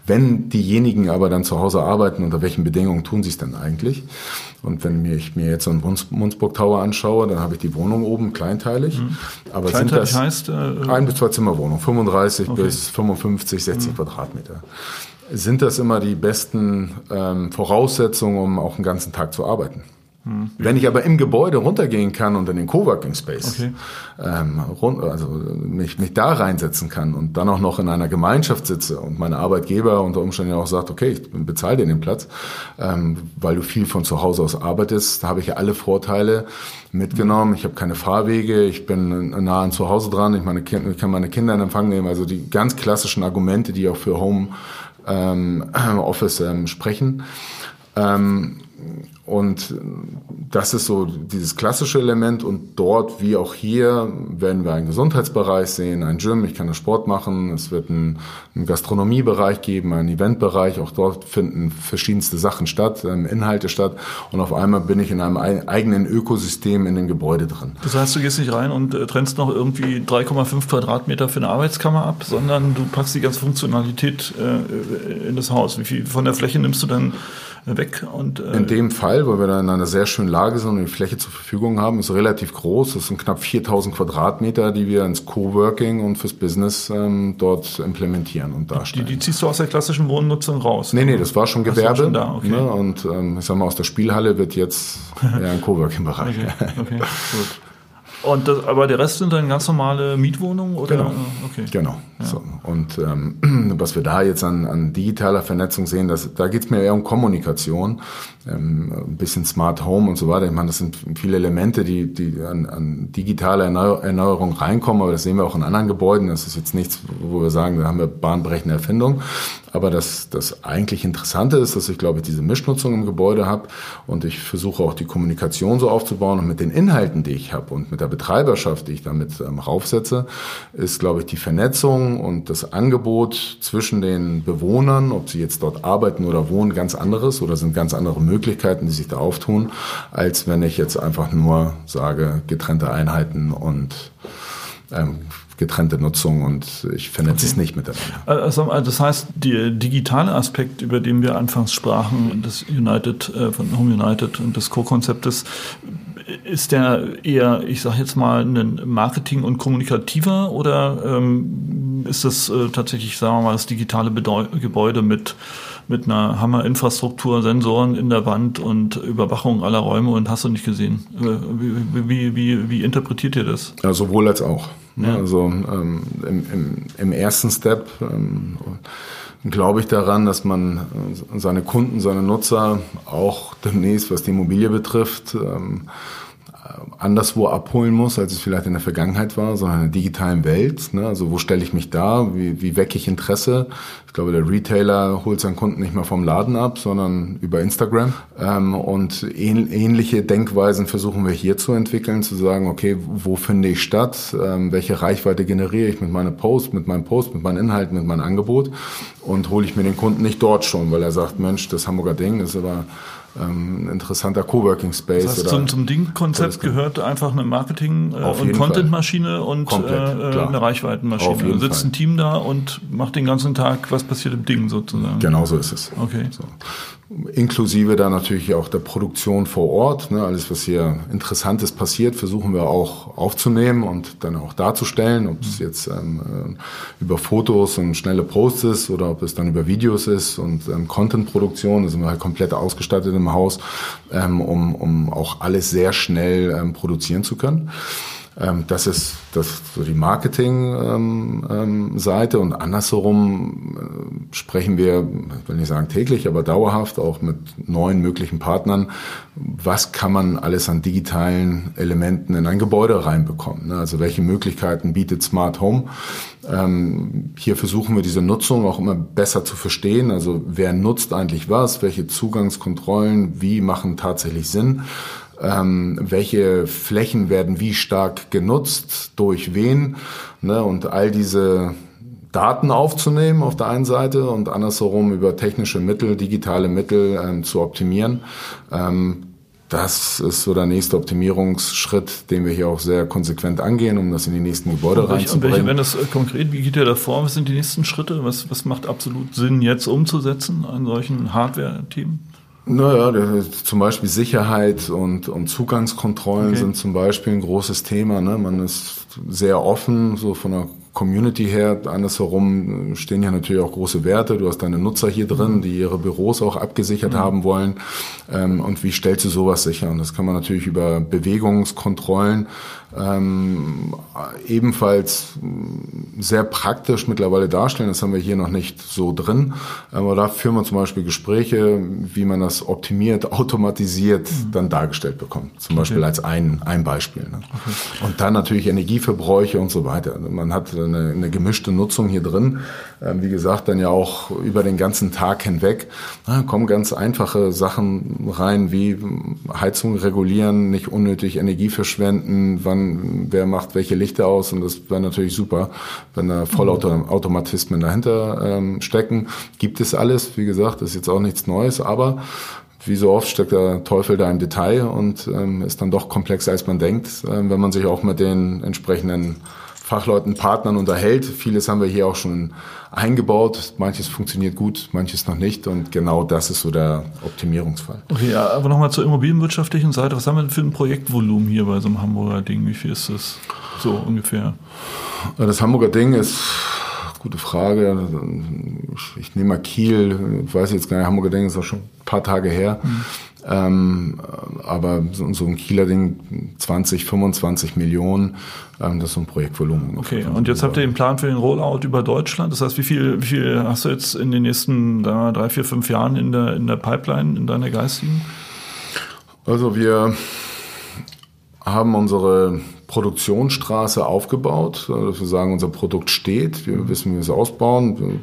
Wenn diejenigen aber dann zu Hause arbeiten, unter welchen Bedingungen tun sie es denn eigentlich? Und wenn ich mir jetzt so einen Munzburg Tower anschaue, dann habe ich die Wohnung oben kleinteilig. Mhm. Aber kleinteilig sind das heißt? Äh, ein bis zwei Zimmerwohnung, 35 okay. bis 55, 60 mhm. Quadratmeter. Sind das immer die besten ähm, Voraussetzungen, um auch einen ganzen Tag zu arbeiten? Mhm. Wenn ich aber im Gebäude runtergehen kann und in den Coworking Space, okay. ähm, rund, also mich, mich da reinsetzen kann und dann auch noch in einer Gemeinschaft sitze und mein Arbeitgeber unter Umständen auch sagt, okay, ich bezahle dir den Platz, ähm, weil du viel von zu Hause aus arbeitest, da habe ich ja alle Vorteile mitgenommen. Ich habe keine Fahrwege, ich bin nah an zu Hause dran, ich, meine, ich kann meine Kinder in Empfang nehmen, also die ganz klassischen Argumente, die auch für Home ähm, Office ähm, sprechen. Ähm, und das ist so dieses klassische Element. Und dort, wie auch hier, werden wir einen Gesundheitsbereich sehen, ein Gym, ich kann da Sport machen. Es wird einen, einen Gastronomiebereich geben, einen Eventbereich. Auch dort finden verschiedenste Sachen statt, ähm, Inhalte statt. Und auf einmal bin ich in einem eigenen Ökosystem in dem Gebäude drin. Das heißt, du gehst nicht rein und äh, trennst noch irgendwie 3,5 Quadratmeter für eine Arbeitskammer ab, sondern du packst die ganze Funktionalität äh, in das Haus. Wie viel von der Fläche nimmst du dann weg? Und, äh, in dem Fall weil wir da in einer sehr schönen Lage sind und die Fläche zur Verfügung haben, ist relativ groß. Das sind knapp 4000 Quadratmeter, die wir ins Coworking und fürs Business ähm, dort implementieren und darstellen. Die, die ziehst du aus der klassischen Wohnnutzung raus? Nee, nee, das war schon Gewerbe. Schon da, okay. ne? Und ähm, ich sag mal, aus der Spielhalle wird jetzt ja ein Coworking-Bereich. Okay, okay, gut. Und das, aber der Rest sind dann ganz normale Mietwohnungen? Oder? Genau. Okay. genau. Ja. So. Und ähm, was wir da jetzt an, an digitaler Vernetzung sehen, das, da geht es mir eher um Kommunikation, ähm, ein bisschen Smart Home und so weiter. Ich meine, das sind viele Elemente, die, die an, an digitale Erneuerung reinkommen, aber das sehen wir auch in anderen Gebäuden. Das ist jetzt nichts, wo wir sagen, da haben wir bahnbrechende Erfindung. Aber das, das eigentlich Interessante ist, dass ich, glaube ich, diese Mischnutzung im Gebäude habe und ich versuche auch die Kommunikation so aufzubauen. Und mit den Inhalten, die ich habe und mit der Betreiberschaft, die ich damit ähm, raufsetze, ist, glaube ich, die Vernetzung und das Angebot zwischen den Bewohnern, ob sie jetzt dort arbeiten oder wohnen, ganz anderes oder sind ganz andere Möglichkeiten, die sich da auftun, als wenn ich jetzt einfach nur sage, getrennte Einheiten und ähm, getrennte Nutzung und ich vernetze okay. es nicht miteinander. Also, also das heißt, der digitale Aspekt, über den wir anfangs sprachen, des United, äh, von Home United und des Co-Konzeptes, ist der eher, ich sage jetzt mal, ein Marketing- und kommunikativer oder ähm, ist das äh, tatsächlich, sagen wir mal, das digitale Bedeu Gebäude mit mit einer Hammer-Infrastruktur, Sensoren in der Wand und Überwachung aller Räume und hast du nicht gesehen. Wie, wie, wie, wie interpretiert ihr das? Ja, sowohl als auch. Ja. Also ähm, im, im, im, ersten Step ähm, glaube ich daran, dass man äh, seine Kunden, seine Nutzer auch demnächst, was die Immobilie betrifft, ähm, anderswo abholen muss, als es vielleicht in der Vergangenheit war, sondern in der digitalen Welt. Ne? Also wo stelle ich mich da? Wie, wie wecke ich Interesse? Ich glaube, der Retailer holt seinen Kunden nicht mehr vom Laden ab, sondern über Instagram. Ähm, und ähnliche Denkweisen versuchen wir hier zu entwickeln, zu sagen, okay, wo finde ich statt? Ähm, welche Reichweite generiere ich mit meinem Post, mit meinem Post, mit meinen Inhalten, mit meinem Angebot? Und hole ich mir den Kunden nicht dort schon, weil er sagt, Mensch, das Hamburger Ding ist aber ähm, ein interessanter Coworking Space. Das heißt, zum, zum Ding-Konzept gehört einfach eine Marketing- äh, und Content-Maschine und Komplett, äh, eine Reichweitenmaschine. Da sitzt Fall. ein Team da und macht den ganzen Tag, was passiert im Ding sozusagen. Genau so ist es. Okay. So inklusive dann natürlich auch der Produktion vor Ort. Ne, alles, was hier Interessantes passiert, versuchen wir auch aufzunehmen und dann auch darzustellen, ob es jetzt ähm, äh, über Fotos und schnelle Posts ist oder ob es dann über Videos ist und ähm, Content-Produktion. Da sind wir halt komplett ausgestattet im Haus, ähm, um, um auch alles sehr schnell ähm, produzieren zu können. Ähm, das ist das so die Marketing-Seite ähm, ähm, und andersherum äh, sprechen wir, ich will nicht sagen täglich, aber dauerhaft auch mit neuen möglichen Partnern. Was kann man alles an digitalen Elementen in ein Gebäude reinbekommen? Ne? Also welche Möglichkeiten bietet Smart Home? hier versuchen wir diese Nutzung auch immer besser zu verstehen. Also wer nutzt eigentlich was? Welche Zugangskontrollen? Wie machen tatsächlich Sinn? Ähm, welche Flächen werden wie stark genutzt, durch wen ne, und all diese Daten aufzunehmen auf der einen Seite und andersherum über technische Mittel, digitale Mittel ähm, zu optimieren. Ähm, das ist so der nächste Optimierungsschritt, den wir hier auch sehr konsequent angehen, um das in die nächsten Gebäude und reinzubringen. Und welche, wenn das äh, konkret, wie geht ihr da vor? Was sind die nächsten Schritte? Was, was macht absolut Sinn, jetzt umzusetzen an solchen Hardware-Themen? Naja, zum Beispiel Sicherheit und, und Zugangskontrollen okay. sind zum Beispiel ein großes Thema. Ne? Man ist sehr offen, so von der Community her. Andersherum stehen ja natürlich auch große Werte. Du hast deine Nutzer hier drin, mhm. die ihre Büros auch abgesichert mhm. haben wollen. Ähm, und wie stellst du sowas sicher? Und das kann man natürlich über Bewegungskontrollen ähm, ebenfalls sehr praktisch mittlerweile darstellen. Das haben wir hier noch nicht so drin. Aber da führen wir zum Beispiel Gespräche, wie man das optimiert, automatisiert mhm. dann dargestellt bekommt. Zum Beispiel okay. als ein, ein Beispiel. Ne? Okay. Und dann natürlich Energieverbräuche und so weiter. Man hat eine, eine gemischte Nutzung hier drin. Ähm, wie gesagt, dann ja auch über den ganzen Tag hinweg. Da kommen ganz einfache Sachen rein, wie Heizung regulieren, nicht unnötig Energie verschwenden, wann wer macht welche Lichter aus und das wäre natürlich super, wenn da Vollautomatismen dahinter ähm, stecken. Gibt es alles, wie gesagt, ist jetzt auch nichts Neues, aber wie so oft steckt der Teufel da im Detail und ähm, ist dann doch komplexer, als man denkt, äh, wenn man sich auch mit den entsprechenden Fachleuten, Partnern unterhält. Vieles haben wir hier auch schon eingebaut. Manches funktioniert gut, manches noch nicht. Und genau das ist so der Optimierungsfall. Okay, ja, aber nochmal zur immobilienwirtschaftlichen Seite. Was haben wir denn für ein Projektvolumen hier bei so einem Hamburger Ding? Wie viel ist das so ungefähr? Das Hamburger Ding ist gute Frage. Ich, ich nehme mal Kiel, ich weiß jetzt gar nicht, Hamburger Ding ist auch schon ein paar Tage her. Mhm. Ähm, aber so, so, ein Kieler Ding, 20, 25 Millionen, ähm, das ist so ein Projektvolumen. Okay, und jetzt habt ihr den Plan für den Rollout über Deutschland. Das heißt, wie viel, wie viel hast du jetzt in den nächsten da, drei, vier, fünf Jahren in der, in der Pipeline, in deiner geistigen? Also wir haben unsere Produktionsstraße aufgebaut, dass wir sagen, unser Produkt steht, wir wissen, wie wir es ausbauen,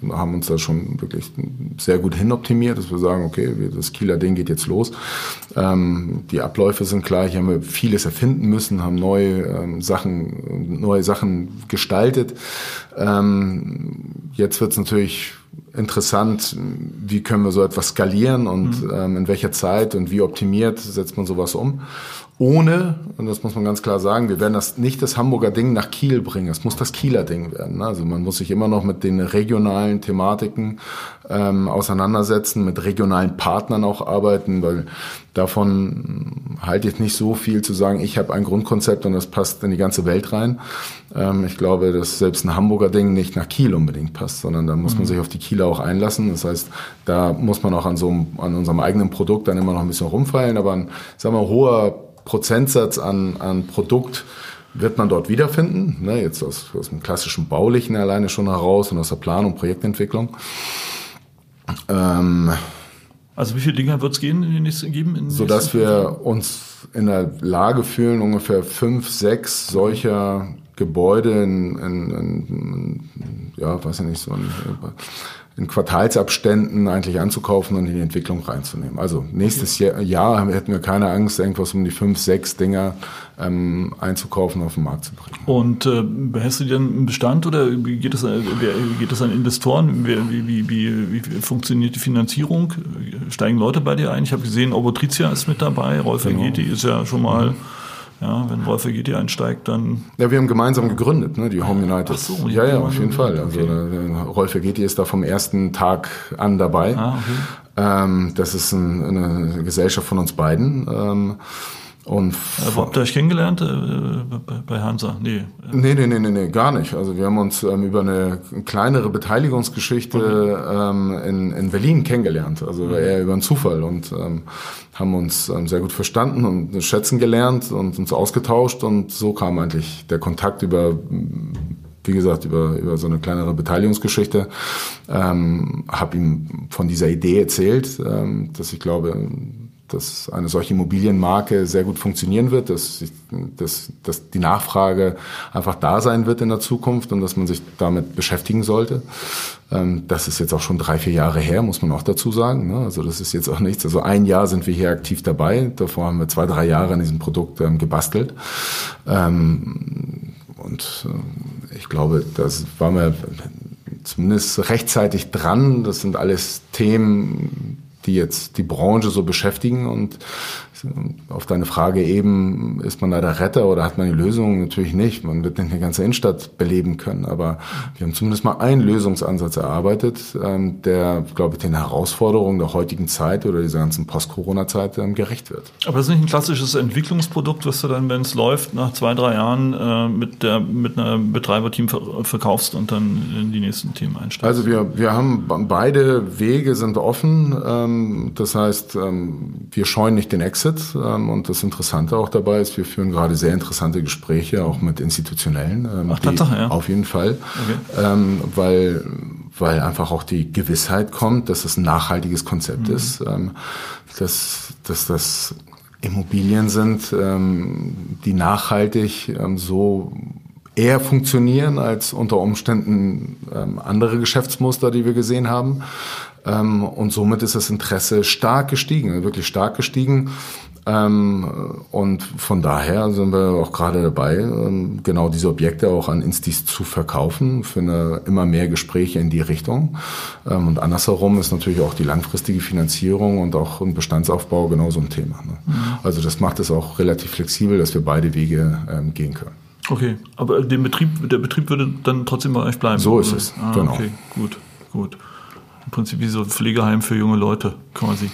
wir haben uns da schon wirklich sehr gut hinoptimiert, dass wir sagen, okay, das Kieler Ding geht jetzt los. Ähm, die Abläufe sind hier haben wir vieles erfinden müssen, haben neue ähm, Sachen, neue Sachen gestaltet. Ähm, jetzt wird es natürlich interessant, wie können wir so etwas skalieren und mhm. ähm, in welcher Zeit und wie optimiert setzt man sowas um. Ohne, und das muss man ganz klar sagen, wir werden das nicht das Hamburger Ding nach Kiel bringen. Es muss das Kieler Ding werden. Ne? Also man muss sich immer noch mit den regionalen Thematiken ähm, auseinandersetzen, mit regionalen Partnern auch arbeiten, weil davon halte ich nicht so viel zu sagen, ich habe ein Grundkonzept und das passt in die ganze Welt rein. Ähm, ich glaube, dass selbst ein Hamburger Ding nicht nach Kiel unbedingt passt, sondern da muss man mhm. sich auf die Kieler auch einlassen. Das heißt, da muss man auch an so einem, an unserem eigenen Produkt dann immer noch ein bisschen rumfallen, aber ein, sagen wir, hoher Prozentsatz an, an Produkt wird man dort wiederfinden. Ne, jetzt aus, aus dem klassischen Baulichen alleine schon heraus und aus der Planung, Projektentwicklung. Ähm, also wie viele Dinger wird es gehen in den nächsten geben? In sodass wir uns in der Lage fühlen, ungefähr fünf, sechs solcher Gebäude in, in, in ja, weiß ich nicht, so ein in Quartalsabständen eigentlich anzukaufen und in die Entwicklung reinzunehmen. Also nächstes Jahr, Jahr hätten wir keine Angst, irgendwas um die fünf, sechs Dinger ähm, einzukaufen, auf den Markt zu bringen. Und äh, behältst du denn einen Bestand oder geht es, geht es an Investoren? Wie, wie, wie, wie funktioniert die Finanzierung? Steigen Leute bei dir ein? Ich habe gesehen, Obotritia ist mit dabei, Rolf genau. Engeti ist ja schon mal... Mhm ja, wenn Wolf GT einsteigt, dann. Ja, wir haben gemeinsam gegründet, ne, die Home United. Ach so, ja, ja, auf jeden Fall. Also okay. Rolf Geti ist da vom ersten Tag an dabei. Ah, okay. Ähm, das ist ein, eine Gesellschaft von uns beiden. Ähm, und äh, Wo habt ihr euch kennengelernt? Äh, bei Hansa? Nee. Nee, nee, nee, nee, nee, gar nicht. Also wir haben uns ähm, über eine kleinere Beteiligungsgeschichte okay. ähm, in, in Berlin kennengelernt. Also mhm. eher über einen Zufall und ähm, haben uns ähm, sehr gut verstanden und schätzen gelernt und uns ausgetauscht und so kam eigentlich der Kontakt über wie gesagt, über, über so eine kleinere Beteiligungsgeschichte, ähm, habe ihm von dieser Idee erzählt, ähm, dass ich glaube, dass eine solche Immobilienmarke sehr gut funktionieren wird, dass, dass, dass die Nachfrage einfach da sein wird in der Zukunft und dass man sich damit beschäftigen sollte. Ähm, das ist jetzt auch schon drei, vier Jahre her, muss man auch dazu sagen. Ne? Also das ist jetzt auch nichts. Also ein Jahr sind wir hier aktiv dabei. Davor haben wir zwei, drei Jahre an diesem Produkt ähm, gebastelt. Ähm, und ich glaube, das war mir zumindest rechtzeitig dran. Das sind alles Themen, die jetzt die Branche so beschäftigen. Und auf deine Frage eben, ist man da der Retter oder hat man die Lösung? Natürlich nicht. Man wird nicht eine ganze Innenstadt beleben können. Aber wir haben zumindest mal einen Lösungsansatz erarbeitet, ähm, der, glaube ich, den Herausforderungen der heutigen Zeit oder dieser ganzen Post-Corona-Zeit ähm, gerecht wird. Aber das ist nicht ein klassisches Entwicklungsprodukt, was du dann, wenn es läuft, nach zwei, drei Jahren äh, mit, der, mit einer Betreiberteam verkaufst und dann in die nächsten Themen einsteigst? Also wir, wir haben beide Wege sind offen. Ähm, das heißt, wir scheuen nicht den Exit getestet. Ähm, und das Interessante auch dabei ist, wir führen gerade sehr interessante Gespräche, auch mit Institutionellen. Ähm, Ach, Tatsache, ja. Auf jeden Fall. Okay. Ähm, weil, weil einfach auch die Gewissheit kommt, dass es ein nachhaltiges Konzept mhm. ist, dass, dass das Immobilien sind, die nachhaltig so eher funktionieren als unter Umständen ähm, andere Geschäftsmuster, die wir gesehen haben. Ähm, und somit ist das Interesse stark gestiegen, wirklich stark gestiegen. Ähm, und von daher sind wir auch gerade dabei, ähm, genau diese Objekte auch an Instis zu verkaufen, für immer mehr Gespräche in die Richtung. Und andersherum ist natürlich auch die langfristige Finanzierung und auch ein Bestandsaufbau genauso ein Thema. Ne? Mhm. Also das macht es auch relativ flexibel, dass wir beide Wege gehen können. Okay, aber den Betrieb, der Betrieb würde dann trotzdem bei euch bleiben? So ist es, ah, genau. Okay, gut, gut. Im Prinzip wie so ein Pflegeheim für junge Leute quasi.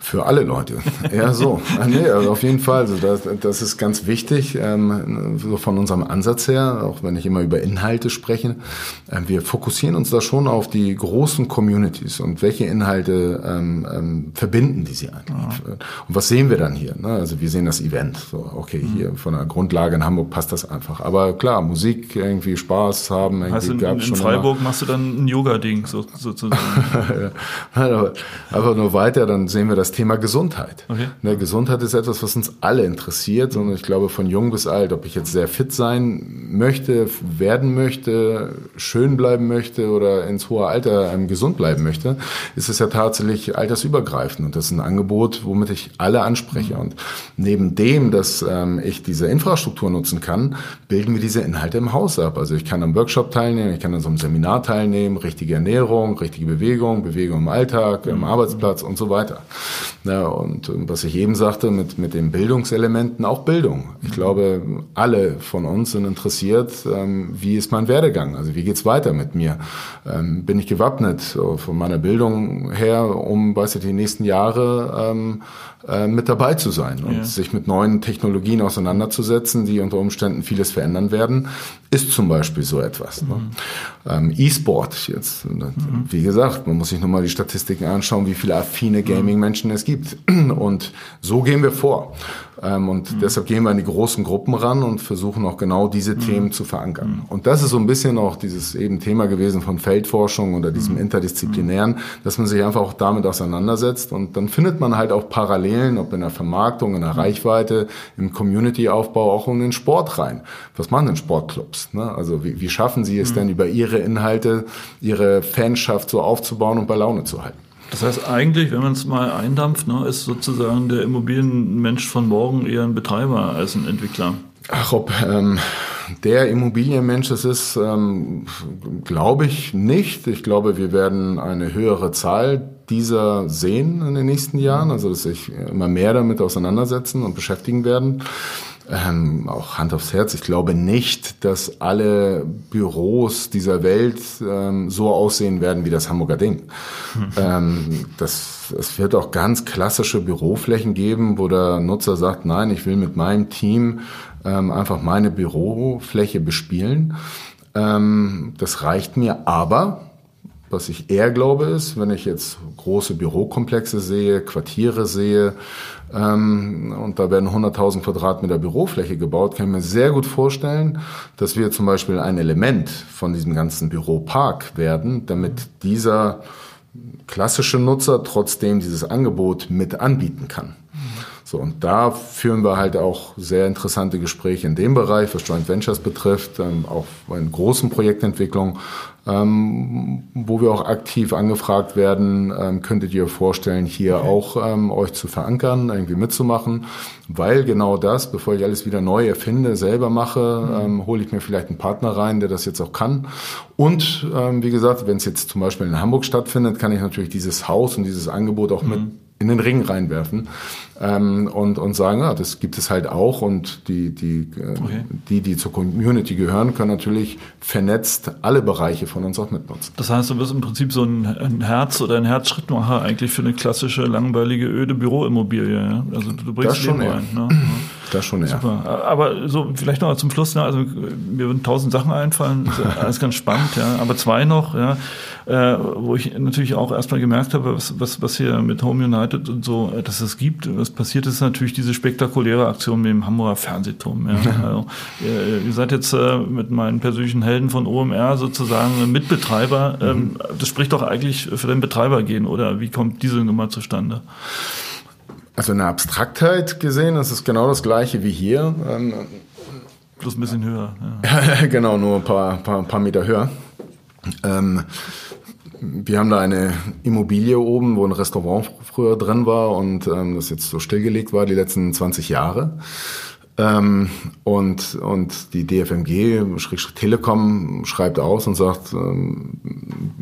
Für alle Leute. Ja, so. Ah, nee, also auf jeden Fall. Also das, das ist ganz wichtig, ähm, so von unserem Ansatz her, auch wenn ich immer über Inhalte spreche. Äh, wir fokussieren uns da schon auf die großen Communities und welche Inhalte ähm, ähm, verbinden die sie eigentlich. Ja. Und was sehen wir dann hier? Ne? Also wir sehen das Event. So, okay, mhm. hier von der Grundlage in Hamburg passt das einfach. Aber klar, Musik, irgendwie Spaß haben. Irgendwie heißt in, in Freiburg immer. machst du dann ein Yoga-Ding so, sozusagen. Aber nur weiter, dann sehen wir das Thema Gesundheit. Okay. Ne, Gesundheit ist etwas, was uns alle interessiert und ich glaube von jung bis alt, ob ich jetzt sehr fit sein möchte, werden möchte, schön bleiben möchte oder ins hohe Alter ähm, gesund bleiben möchte, ist es ja tatsächlich altersübergreifend und das ist ein Angebot, womit ich alle anspreche. Mhm. Und neben dem, dass ähm, ich diese Infrastruktur nutzen kann, bilden wir diese Inhalte im Haus ab. Also ich kann am Workshop teilnehmen, ich kann an so einem Seminar teilnehmen, richtige Ernährung, richtige Bewegung Bewegung, Bewegung im Alltag, im Arbeitsplatz und so weiter. Ja, und was ich eben sagte mit, mit den Bildungselementen, auch Bildung. Ich glaube, alle von uns sind interessiert, ähm, wie ist mein Werdegang? Also wie geht's weiter mit mir? Ähm, bin ich gewappnet von meiner Bildung her, um, weiß ich, die nächsten Jahre ähm, äh, mit dabei zu sein und ja. sich mit neuen Technologien auseinanderzusetzen, die unter Umständen vieles verändern werden, ist zum Beispiel so etwas. Ne? Mhm. Ähm, E-Sport jetzt, mhm. wie gesagt, man muss sich nochmal die Statistiken anschauen, wie viele affine mhm. Gaming-Menschen es gibt. Und so gehen wir vor. Ähm, und mhm. deshalb gehen wir in die großen Gruppen ran und versuchen auch genau diese mhm. Themen zu verankern. Mhm. Und das ist so ein bisschen auch dieses eben Thema gewesen von Feldforschung oder diesem Interdisziplinären, dass man sich einfach auch damit auseinandersetzt und dann findet man halt auch Parallelen, ob in der Vermarktung, in der Reichweite, im Community-Aufbau, auch in den Sport rein. Was machen denn Sportclubs? Ne? Also wie, wie schaffen sie es denn über ihre Inhalte, ihre Fanschaft so aufzubauen und bei Laune zu halten? Das heißt eigentlich, wenn man es mal eindampft, ne, ist sozusagen der Immobilienmensch von morgen eher ein Betreiber als ein Entwickler. Ach, ob ähm, der Immobilienmensch es ist, ähm, glaube ich nicht. Ich glaube, wir werden eine höhere Zahl dieser sehen in den nächsten Jahren, also dass sich immer mehr damit auseinandersetzen und beschäftigen werden ähm, auch Hand aufs Herz, ich glaube nicht, dass alle Büros dieser Welt ähm, so aussehen werden wie das Hamburger Ding. Mhm. Ähm, das, es wird auch ganz klassische Büroflächen geben, wo der Nutzer sagt, nein, ich will mit meinem Team ähm, einfach meine Bürofläche bespielen. Ähm, das reicht mir, aber was ich eher glaube ist, wenn ich jetzt große Bürokomplexe sehe, Quartiere sehe, ähm, und da werden 100.000 Quadratmeter Bürofläche gebaut, kann ich mir sehr gut vorstellen, dass wir zum Beispiel ein Element von diesem ganzen Büropark werden, damit dieser klassische Nutzer trotzdem dieses Angebot mit anbieten kann. So, und da führen wir halt auch sehr interessante Gespräche in dem Bereich, was Joint Ventures betrifft, ähm, auch in großen Projektentwicklungen, ähm, wo wir auch aktiv angefragt werden, ähm, könntet ihr vorstellen, hier okay. auch ähm, euch zu verankern, irgendwie mitzumachen, weil genau das, bevor ich alles wieder neu erfinde, selber mache, mhm. ähm, hole ich mir vielleicht einen Partner rein, der das jetzt auch kann. Und ähm, wie gesagt, wenn es jetzt zum Beispiel in Hamburg stattfindet, kann ich natürlich dieses Haus und dieses Angebot auch mhm. mit in den Ring reinwerfen ähm, und, und sagen, ja, das gibt es halt auch und die, die, äh, okay. die, die zur Community gehören, können natürlich vernetzt alle Bereiche von uns auch mitnutzen. Das heißt, du bist im Prinzip so ein, ein Herz oder ein Herzschrittmacher eigentlich für eine klassische, langweilige, öde Büroimmobilie. Ja? Also du bringst das schon rein. Ne? Das schon, ja. Super. Aber so vielleicht noch zum Schluss, ne? also mir würden tausend Sachen einfallen, alles ganz spannend, ja. Aber zwei noch, ja, äh, wo ich natürlich auch erstmal gemerkt habe, was, was, was hier mit Home United und so, äh, dass es gibt. Was passiert ist natürlich diese spektakuläre Aktion mit dem Hamburger Fernsehturm. Ja. Also, ihr, ihr seid jetzt äh, mit meinen persönlichen Helden von OMR sozusagen Mitbetreiber. Ähm, mhm. Das spricht doch eigentlich für den Betreiber gehen, oder wie kommt diese Nummer zustande? Also in der Abstraktheit gesehen ist es genau das gleiche wie hier. Ähm, Plus ein bisschen höher. Ja. genau, nur ein paar, paar, paar Meter höher. Ähm, wir haben da eine Immobilie oben, wo ein Restaurant früher drin war und ähm, das jetzt so stillgelegt war die letzten 20 Jahre. Ähm, und, und die DFMG, Telekom, schreibt aus und sagt, ähm,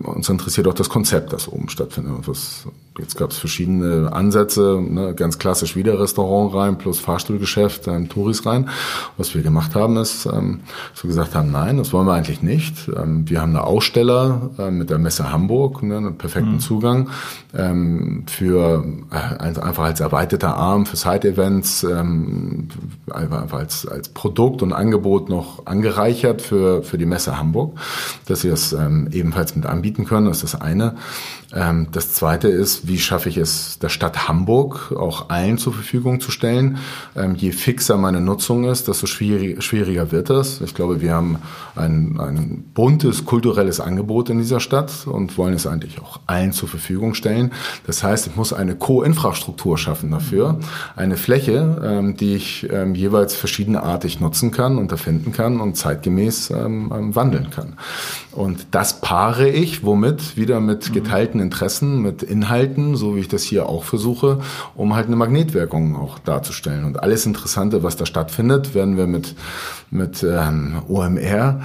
uns interessiert auch das Konzept, das oben stattfindet. Was, jetzt gab es verschiedene Ansätze, ne, ganz klassisch wieder Restaurant rein, plus Fahrstuhlgeschäft, ähm, Touris rein. Was wir gemacht haben, ist, ähm, dass wir gesagt haben, nein, das wollen wir eigentlich nicht. Ähm, wir haben eine Aussteller äh, mit der Messe Hamburg, ne, einen perfekten mhm. Zugang ähm, für äh, einfach als erweiterter Arm für Side-Events, ähm, einfach als, als Produkt und Angebot noch angereichert für, für die Messe Hamburg, dass sie das ähm, ebenfalls mit anbieten können. Das ist das eine. Ähm, das zweite ist, wie schaffe ich es, der Stadt Hamburg auch allen zur Verfügung zu stellen. Ähm, je fixer meine Nutzung ist, desto schwierig, schwieriger wird das. Ich glaube, wir haben ein, ein buntes kulturelles Angebot in dieser Stadt und wollen es eigentlich auch allen zur Verfügung stellen. Das heißt, ich muss eine Co-Infrastruktur schaffen dafür, eine Fläche, ähm, die ich ähm, jeweils verschiedenartig nutzen kann und erfinden kann und zeitgemäß ähm, ähm wandeln kann. Und das paare ich womit wieder mit geteilten Interessen, mit Inhalten halten, so wie ich das hier auch versuche, um halt eine Magnetwirkung auch darzustellen. Und alles Interessante, was da stattfindet, werden wir mit, mit ähm, OMR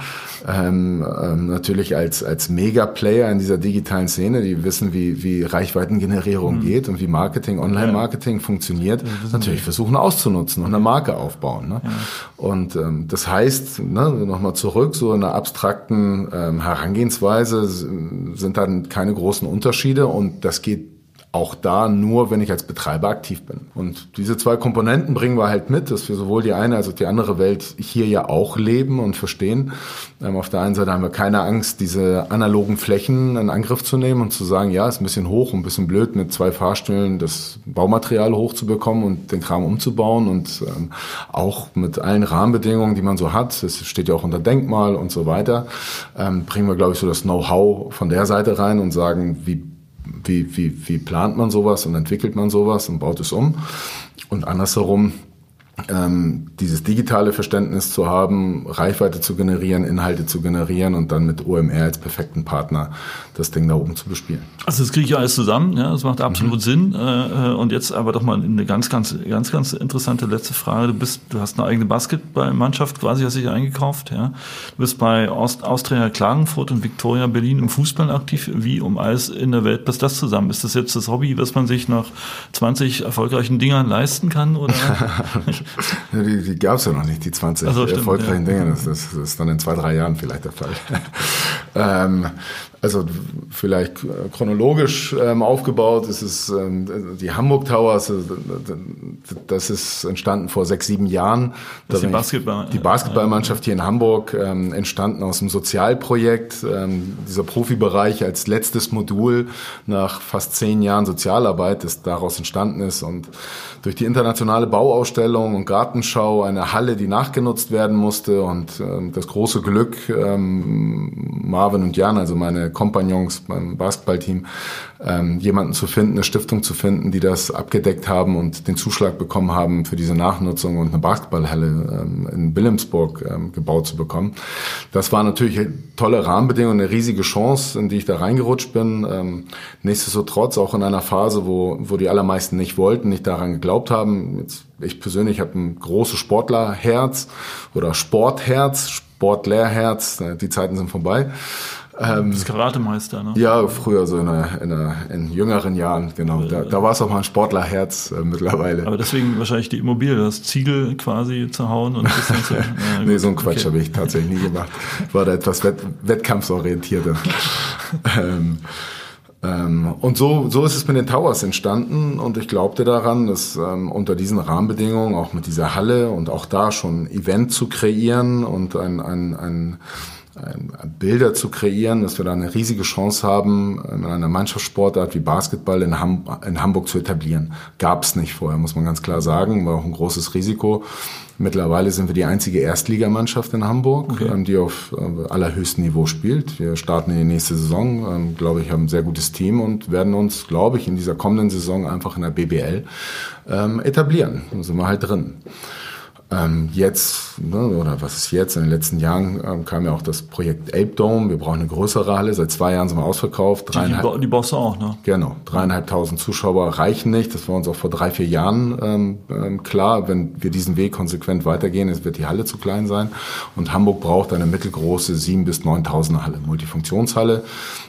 ähm, ähm, natürlich als, als Mega-Player in dieser digitalen Szene, die wissen, wie, wie Reichweitengenerierung mhm. geht und wie Marketing, Online-Marketing ja. funktioniert, natürlich versuchen auszunutzen und eine Marke aufbauen. Ne? Ja. Und ähm, das heißt, ne, nochmal zurück, so in einer abstrakten ähm, Herangehensweise sind dann keine großen Unterschiede und das geht auch da nur, wenn ich als Betreiber aktiv bin. Und diese zwei Komponenten bringen wir halt mit, dass wir sowohl die eine als auch die andere Welt hier ja auch leben und verstehen. Ähm, auf der einen Seite haben wir keine Angst, diese analogen Flächen in Angriff zu nehmen und zu sagen, ja, ist ein bisschen hoch und ein bisschen blöd, mit zwei Fahrstühlen das Baumaterial hochzubekommen und den Kram umzubauen und ähm, auch mit allen Rahmenbedingungen, die man so hat, es steht ja auch unter Denkmal und so weiter, ähm, bringen wir, glaube ich, so das Know-how von der Seite rein und sagen, wie wie, wie, wie plant man sowas und entwickelt man sowas und baut es um. Und andersherum ähm, dieses digitale Verständnis zu haben, Reichweite zu generieren, Inhalte zu generieren und dann mit OMR als perfekten Partner das Ding da oben zu bespielen. Also das kriege ich alles zusammen, ja, das macht absolut mhm. Sinn. Äh, äh, und jetzt aber doch mal eine ganz, ganz, ganz, ganz interessante letzte Frage. Du bist, du hast eine eigene Basketballmannschaft quasi, hast dich eingekauft, ja. Du bist bei Aust Austria Klagenfurt und Viktoria Berlin im Fußball aktiv. Wie um alles in der Welt passt das zusammen? Ist das jetzt das Hobby, was man sich nach 20 erfolgreichen Dingern leisten kann? Oder? die die gab es ja noch nicht, die 20 so, erfolgreichen ja. Dinge. Das, das, das, ist dann in zwei, drei Jahren vielleicht der Fall. ähm, also vielleicht chronologisch ähm, aufgebaut. Ist es ähm, die Hamburg Towers, äh, das ist entstanden vor sechs, sieben Jahren. Das ist die, Basketball, die Basketballmannschaft hier in Hamburg, ähm, entstanden aus einem Sozialprojekt, ähm, dieser Profibereich als letztes Modul nach fast zehn Jahren Sozialarbeit, das daraus entstanden ist. Und durch die internationale Bauausstellung und Gartenschau eine Halle, die nachgenutzt werden musste. Und ähm, das große Glück, ähm, Marvin und Jan, also meine Kompagnons beim Basketballteam, ähm, jemanden zu finden, eine Stiftung zu finden, die das abgedeckt haben und den Zuschlag bekommen haben für diese Nachnutzung und eine Basketballhalle ähm, in Wilhelmsburg ähm, gebaut zu bekommen. Das war natürlich tolle Rahmenbedingungen, eine riesige Chance, in die ich da reingerutscht bin. Ähm, nichtsdestotrotz auch in einer Phase, wo, wo die allermeisten nicht wollten, nicht daran geglaubt haben. Jetzt, ich persönlich habe ein großes Sportlerherz oder Sportherz, Sportlerherz, die Zeiten sind vorbei. Ähm, das Karatemeister, ne? Ja, früher so in, der, in, der, in jüngeren Jahren, genau. Da, da war es auch mal ein Sportlerherz äh, mittlerweile. Aber deswegen wahrscheinlich die Immobilie, das Ziegel quasi zu hauen und ein bisschen zu. Ja, nee, so ein Quatsch okay. habe ich tatsächlich nie gemacht. War da etwas wett, wettkampfsorientierter. ähm, ähm, und so, so ist es mit den Towers entstanden und ich glaubte daran, dass ähm, unter diesen Rahmenbedingungen, auch mit dieser Halle und auch da schon ein Event zu kreieren und ein, ein, ein Bilder zu kreieren, dass wir da eine riesige Chance haben, in einer Mannschaftssportart wie Basketball in, Ham in Hamburg zu etablieren. Gab es nicht vorher, muss man ganz klar sagen, war auch ein großes Risiko. Mittlerweile sind wir die einzige Erstligamannschaft in Hamburg, okay. ähm, die auf äh, allerhöchstem Niveau spielt. Wir starten in die nächste Saison, ähm, glaube ich, haben ein sehr gutes Team und werden uns, glaube ich, in dieser kommenden Saison einfach in der BBL ähm, etablieren. Da sind wir halt drin. Ähm, jetzt, ne, oder was ist jetzt, in den letzten Jahren ähm, kam ja auch das Projekt Ape Dome. Wir brauchen eine größere Halle. Seit zwei Jahren sind wir ausverkauft. Dreieinhalb, die, die baust du auch, ne? Genau. Dreieinhalbtausend Zuschauer reichen nicht. Das war uns auch vor drei, vier Jahren ähm, ähm, klar. Wenn wir diesen Weg konsequent weitergehen, es wird die Halle zu klein sein. Und Hamburg braucht eine mittelgroße sieben bis neuntausender Halle, Multifunktionshalle.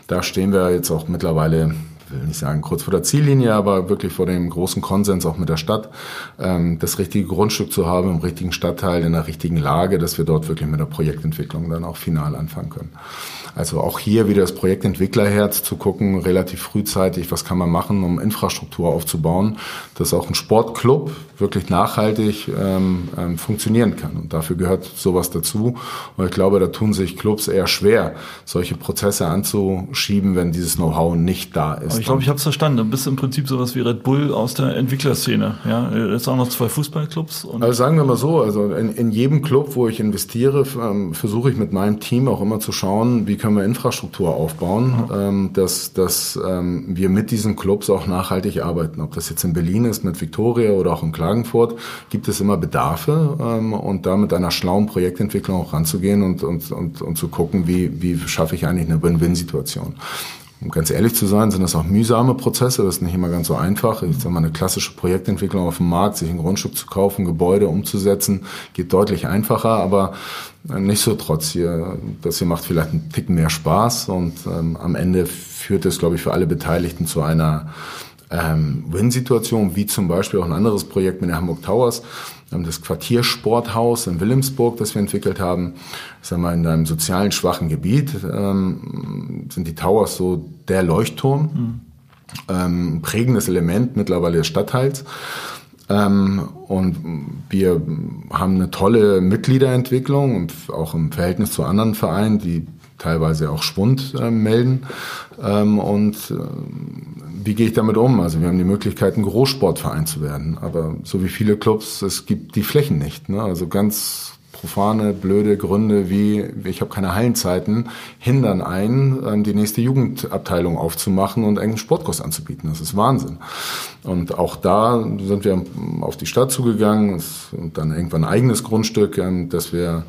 Da stehen wir jetzt auch mittlerweile will nicht sagen kurz vor der Ziellinie, aber wirklich vor dem großen Konsens auch mit der Stadt, ähm, das richtige Grundstück zu haben im richtigen Stadtteil, in der richtigen Lage, dass wir dort wirklich mit der Projektentwicklung dann auch final anfangen können. Also auch hier wieder das Projektentwicklerherz zu gucken, relativ frühzeitig, was kann man machen, um Infrastruktur aufzubauen, dass auch ein Sportclub wirklich nachhaltig ähm, ähm, funktionieren kann. Und dafür gehört sowas dazu. Und ich glaube, da tun sich Clubs eher schwer, solche Prozesse anzuschieben, wenn dieses Know-how nicht da ist. Aber ich glaube, ich habe es verstanden. Du bist im Prinzip sowas wie Red Bull aus der Entwicklerszene. Ja, jetzt auch noch zwei Fußballclubs. also sagen wir mal so, also in, in jedem Club, wo ich investiere, ähm, versuche ich mit meinem Team auch immer zu schauen, wie können wir Infrastruktur aufbauen, ähm, dass, dass ähm, wir mit diesen Clubs auch nachhaltig arbeiten. Ob das jetzt in Berlin ist mit Victoria oder auch in Klagenfurt, gibt es immer Bedarfe ähm, und da mit einer schlauen Projektentwicklung auch ranzugehen und, und, und, und zu gucken, wie, wie schaffe ich eigentlich eine Win-Win-Situation. Um ganz ehrlich zu sein, sind das auch mühsame Prozesse. Das ist nicht immer ganz so einfach. Ich sage mal, eine klassische Projektentwicklung auf dem Markt, sich ein Grundstück zu kaufen, Gebäude umzusetzen, geht deutlich einfacher, aber nicht so trotz hier. Das hier macht vielleicht einen Ticken mehr Spaß und ähm, am Ende führt es, glaube ich, für alle Beteiligten zu einer ähm, Win-Situation, wie zum Beispiel auch ein anderes Projekt mit der Hamburg Towers, das Quartiersporthaus in Wilhelmsburg, das wir entwickelt haben. Sagen wir, in einem sozialen schwachen Gebiet ähm, sind die Towers so der Leuchtturm, mhm. ähm, prägendes Element mittlerweile des Stadtteils. Ähm, und wir haben eine tolle Mitgliederentwicklung, auch im Verhältnis zu anderen Vereinen, die teilweise auch Schwund äh, melden. Ähm, und äh, wie gehe ich damit um? Also wir haben die Möglichkeit, ein Großsportverein zu werden. Aber so wie viele Clubs, es gibt die Flächen nicht. Ne? Also ganz profane, blöde Gründe wie ich habe keine Hallenzeiten hindern einen, ähm, die nächste Jugendabteilung aufzumachen und einen Sportkurs anzubieten. Das ist Wahnsinn. Und auch da sind wir auf die Stadt zugegangen und dann irgendwann ein eigenes Grundstück, ähm, das wir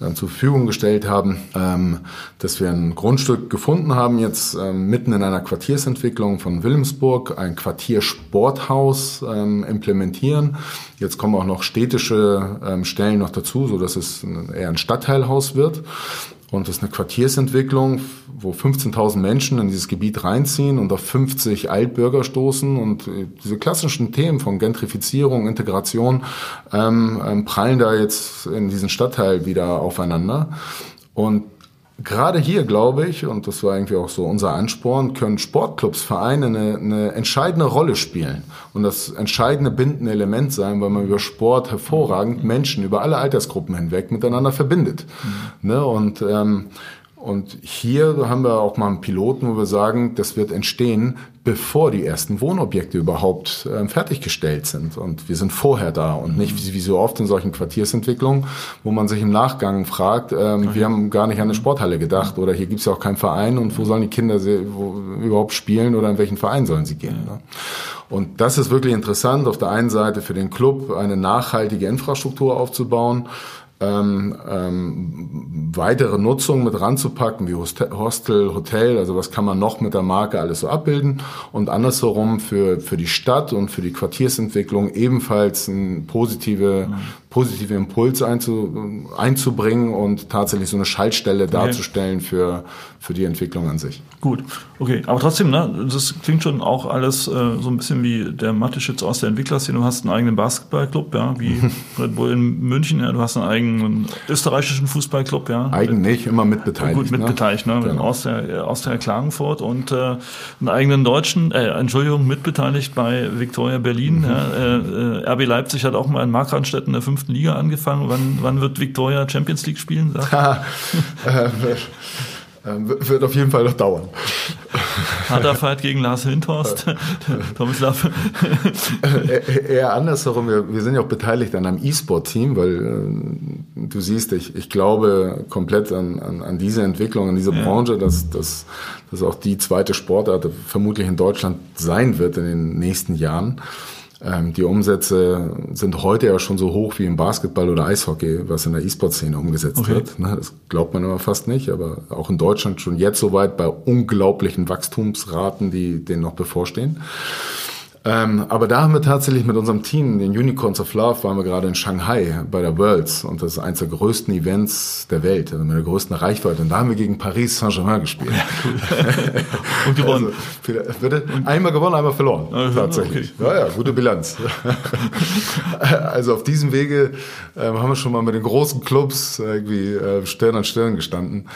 äh, zur Verfügung gestellt haben, ähm, dass wir ein Grundstück gefunden haben, jetzt mitten in einer Quartiersentwicklung von Wilhelmsburg, ein Quartiersporthaus implementieren. Jetzt kommen auch noch städtische Stellen noch dazu, so dass es eher ein Stadtteilhaus wird. Und das ist eine Quartiersentwicklung, wo 15.000 Menschen in dieses Gebiet reinziehen und auf 50 Altbürger stoßen. Und äh, diese klassischen Themen von Gentrifizierung, Integration ähm, ähm, prallen da jetzt in diesen Stadtteil wieder aufeinander. Und Gerade hier, glaube ich, und das war irgendwie auch so unser Ansporn, können Sportclubs, Vereine eine, eine entscheidende Rolle spielen und das entscheidende bindende Element sein, weil man über Sport hervorragend Menschen über alle Altersgruppen hinweg miteinander verbindet. Mhm. Ne? Und ähm, und hier haben wir auch mal einen Piloten, wo wir sagen, das wird entstehen, bevor die ersten Wohnobjekte überhaupt äh, fertiggestellt sind. Und wir sind vorher da und nicht wie, wie, so oft in solchen Quartiersentwicklungen, wo man sich im Nachgang fragt, ähm, wir haben gar nicht an eine Sporthalle gedacht oder hier gibt es ja auch keinen Verein und wo sollen die Kinder wo, überhaupt spielen oder in welchen Verein sollen sie gehen. Ne? Und das ist wirklich interessant, auf der einen Seite für den Club eine nachhaltige Infrastruktur aufzubauen, ähm, ähm, weitere Nutzung mit ranzupacken, wie Hostel, Hotel, also was kann man noch mit der Marke alles so abbilden. Und andersherum für, für die Stadt und für die Quartiersentwicklung ebenfalls ein positive, positive Impuls einzu, einzubringen und tatsächlich so eine Schaltstelle darzustellen okay. für, für die Entwicklung an sich. Gut, okay. Aber trotzdem, ne, das klingt schon auch alles äh, so ein bisschen wie der Mathe-Schütz aus der Entwicklerszene. Du hast einen eigenen Basketballclub, ja, wie Red Bull in München, ja, du hast einen eigenen österreichischen Fußballclub, ja. Eigen nicht, immer mitbeteiligt. Gut, mitbeteiligt, ne, ne genau. aus, der, aus der Klagenfurt und äh, einen eigenen deutschen, äh, Entschuldigung, mitbeteiligt bei Viktoria Berlin. Mhm. Ja, äh, äh RB Leipzig hat auch mal in Markranstädt in der fünften Liga angefangen. Wann, wann wird Viktoria Champions League spielen? Äh, ähm, wird auf jeden Fall noch dauern. Harter Fight gegen Lars Windhorst, Thomas Laff. Eher andersherum, wir, wir sind ja auch beteiligt an einem E-Sport-Team, weil äh, du siehst, ich, ich glaube komplett an, an, an diese Entwicklung, an diese ja. Branche, dass, dass, dass auch die zweite Sportart vermutlich in Deutschland sein wird in den nächsten Jahren. Ähm, die Umsätze sind heute ja schon so hoch wie im Basketball oder Eishockey, was in der E-Sport-Szene umgesetzt okay. wird. Ne, das glaubt man immer fast nicht, aber auch in Deutschland schon jetzt soweit bei unglaublichen Wachstumsraten, die denen noch bevorstehen. Ähm, aber da haben wir tatsächlich mit unserem Team, den Unicorns of Love, waren wir gerade in Shanghai bei der Worlds und das ist eines der größten Events der Welt, also mit der größten Reichweite. Und da haben wir gegen Paris Saint-Germain gespielt. Ja, cool. und gewonnen. Also, bitte? Einmal gewonnen, einmal verloren. Also, tatsächlich. Okay. Ja, ja, gute Bilanz. also auf diesem Wege äh, haben wir schon mal mit den großen Clubs irgendwie äh, Stirn an Stirn gestanden.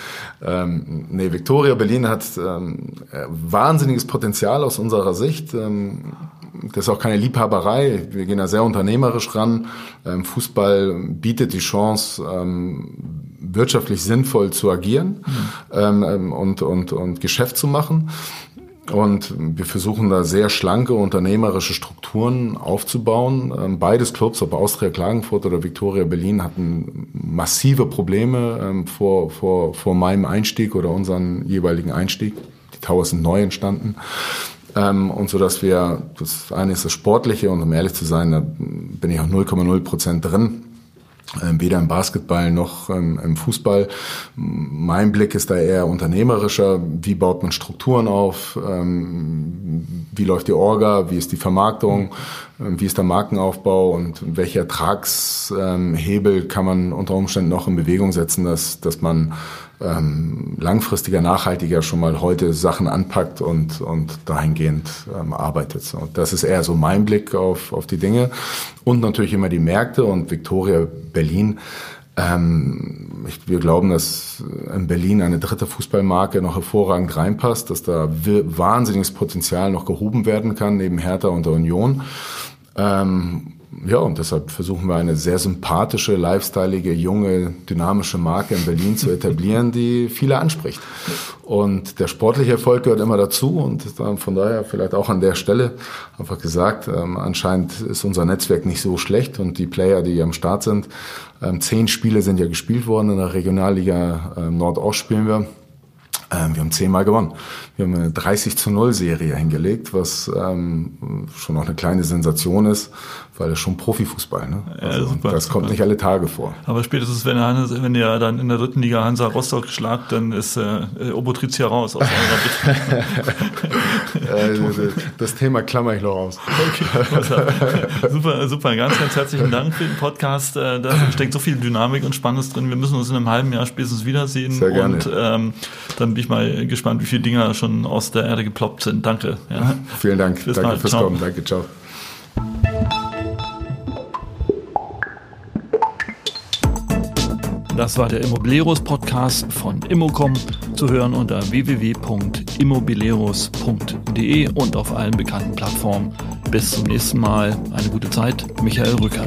Ähm, nee, Victoria Berlin hat ähm, äh, wahnsinniges Potenzial aus unserer Sicht. Ähm, das ist auch keine Liebhaberei. Wir gehen da sehr unternehmerisch ran. Ähm, Fußball bietet die Chance, ähm, wirtschaftlich sinnvoll zu agieren mhm. und, und, und Geschäft zu machen. Und wir versuchen da sehr schlanke unternehmerische Strukturen aufzubauen. Beides Clubs, ob Austria Klagenfurt oder Victoria Berlin, hatten massive Probleme vor, vor, vor meinem Einstieg oder unseren jeweiligen Einstieg. Die Towers sind neu entstanden. Ähm, und so dass wir, das eine ist das Sportliche und um ehrlich zu sein, da bin ich auch 0,0 Prozent drin. ähm, weder im Basketball noch ähm, im Fußball. Mein Blick ist da eher unternehmerischer. Wie baut man Strukturen auf? Ähm, wie läuft die Orga? Wie ist die Vermarktung? Wie ist der Markenaufbau? Und welche Ertragshebel kann man unter Umständen noch in Bewegung setzen, dass, dass man langfristiger, nachhaltiger schon mal heute Sachen anpackt und, und dahingehend arbeitet. Und das ist eher so mein Blick auf, auf die Dinge. Und natürlich immer die Märkte und Victoria Berlin. Ähm, ich, wir glauben, dass in Berlin eine dritte Fußballmarke noch hervorragend reinpasst, dass da wahnsinniges Potenzial noch gehoben werden kann, neben Hertha und der Union. Ähm, ja, und deshalb versuchen wir eine sehr sympathische, lifestyleige, junge, dynamische Marke in Berlin zu etablieren, die viele anspricht. Und der sportliche Erfolg gehört immer dazu und von daher vielleicht auch an der Stelle einfach gesagt, ähm, anscheinend ist unser Netzwerk nicht so schlecht und die Player, die am Start sind, ähm, zehn Spiele sind ja gespielt worden in der Regionalliga ähm, Nordost spielen wir. Ähm, wir haben zehnmal gewonnen. Wir haben eine 30 zu 0 Serie hingelegt, was ähm, schon noch eine kleine Sensation ist, weil das schon Profifußball. Ne? Also, super, das kommt nicht alle Tage vor. Aber spätestens, wenn ihr, wenn ihr dann in der dritten Liga Hansa Rostock schlagt, dann ist äh, Obotritia raus aus eurer Das Thema klammer ich noch aus. Okay, super, super. Ganz, ganz herzlichen Dank für den Podcast. Äh, da steckt so viel Dynamik und Spannendes drin. Wir müssen uns in einem halben Jahr spätestens wiedersehen. Sehr gerne. Und ähm, dann bin ich mal gespannt, wie viele Dinger schon aus der Erde geploppt sind. Danke. Ja. Vielen Dank. Bis Danke bald. fürs ciao. Kommen. Danke, ciao. Das war der Immobilieros Podcast von Immocom zu hören unter www.immobilieros.de und auf allen bekannten Plattformen. Bis zum nächsten Mal. Eine gute Zeit. Michael Rücker.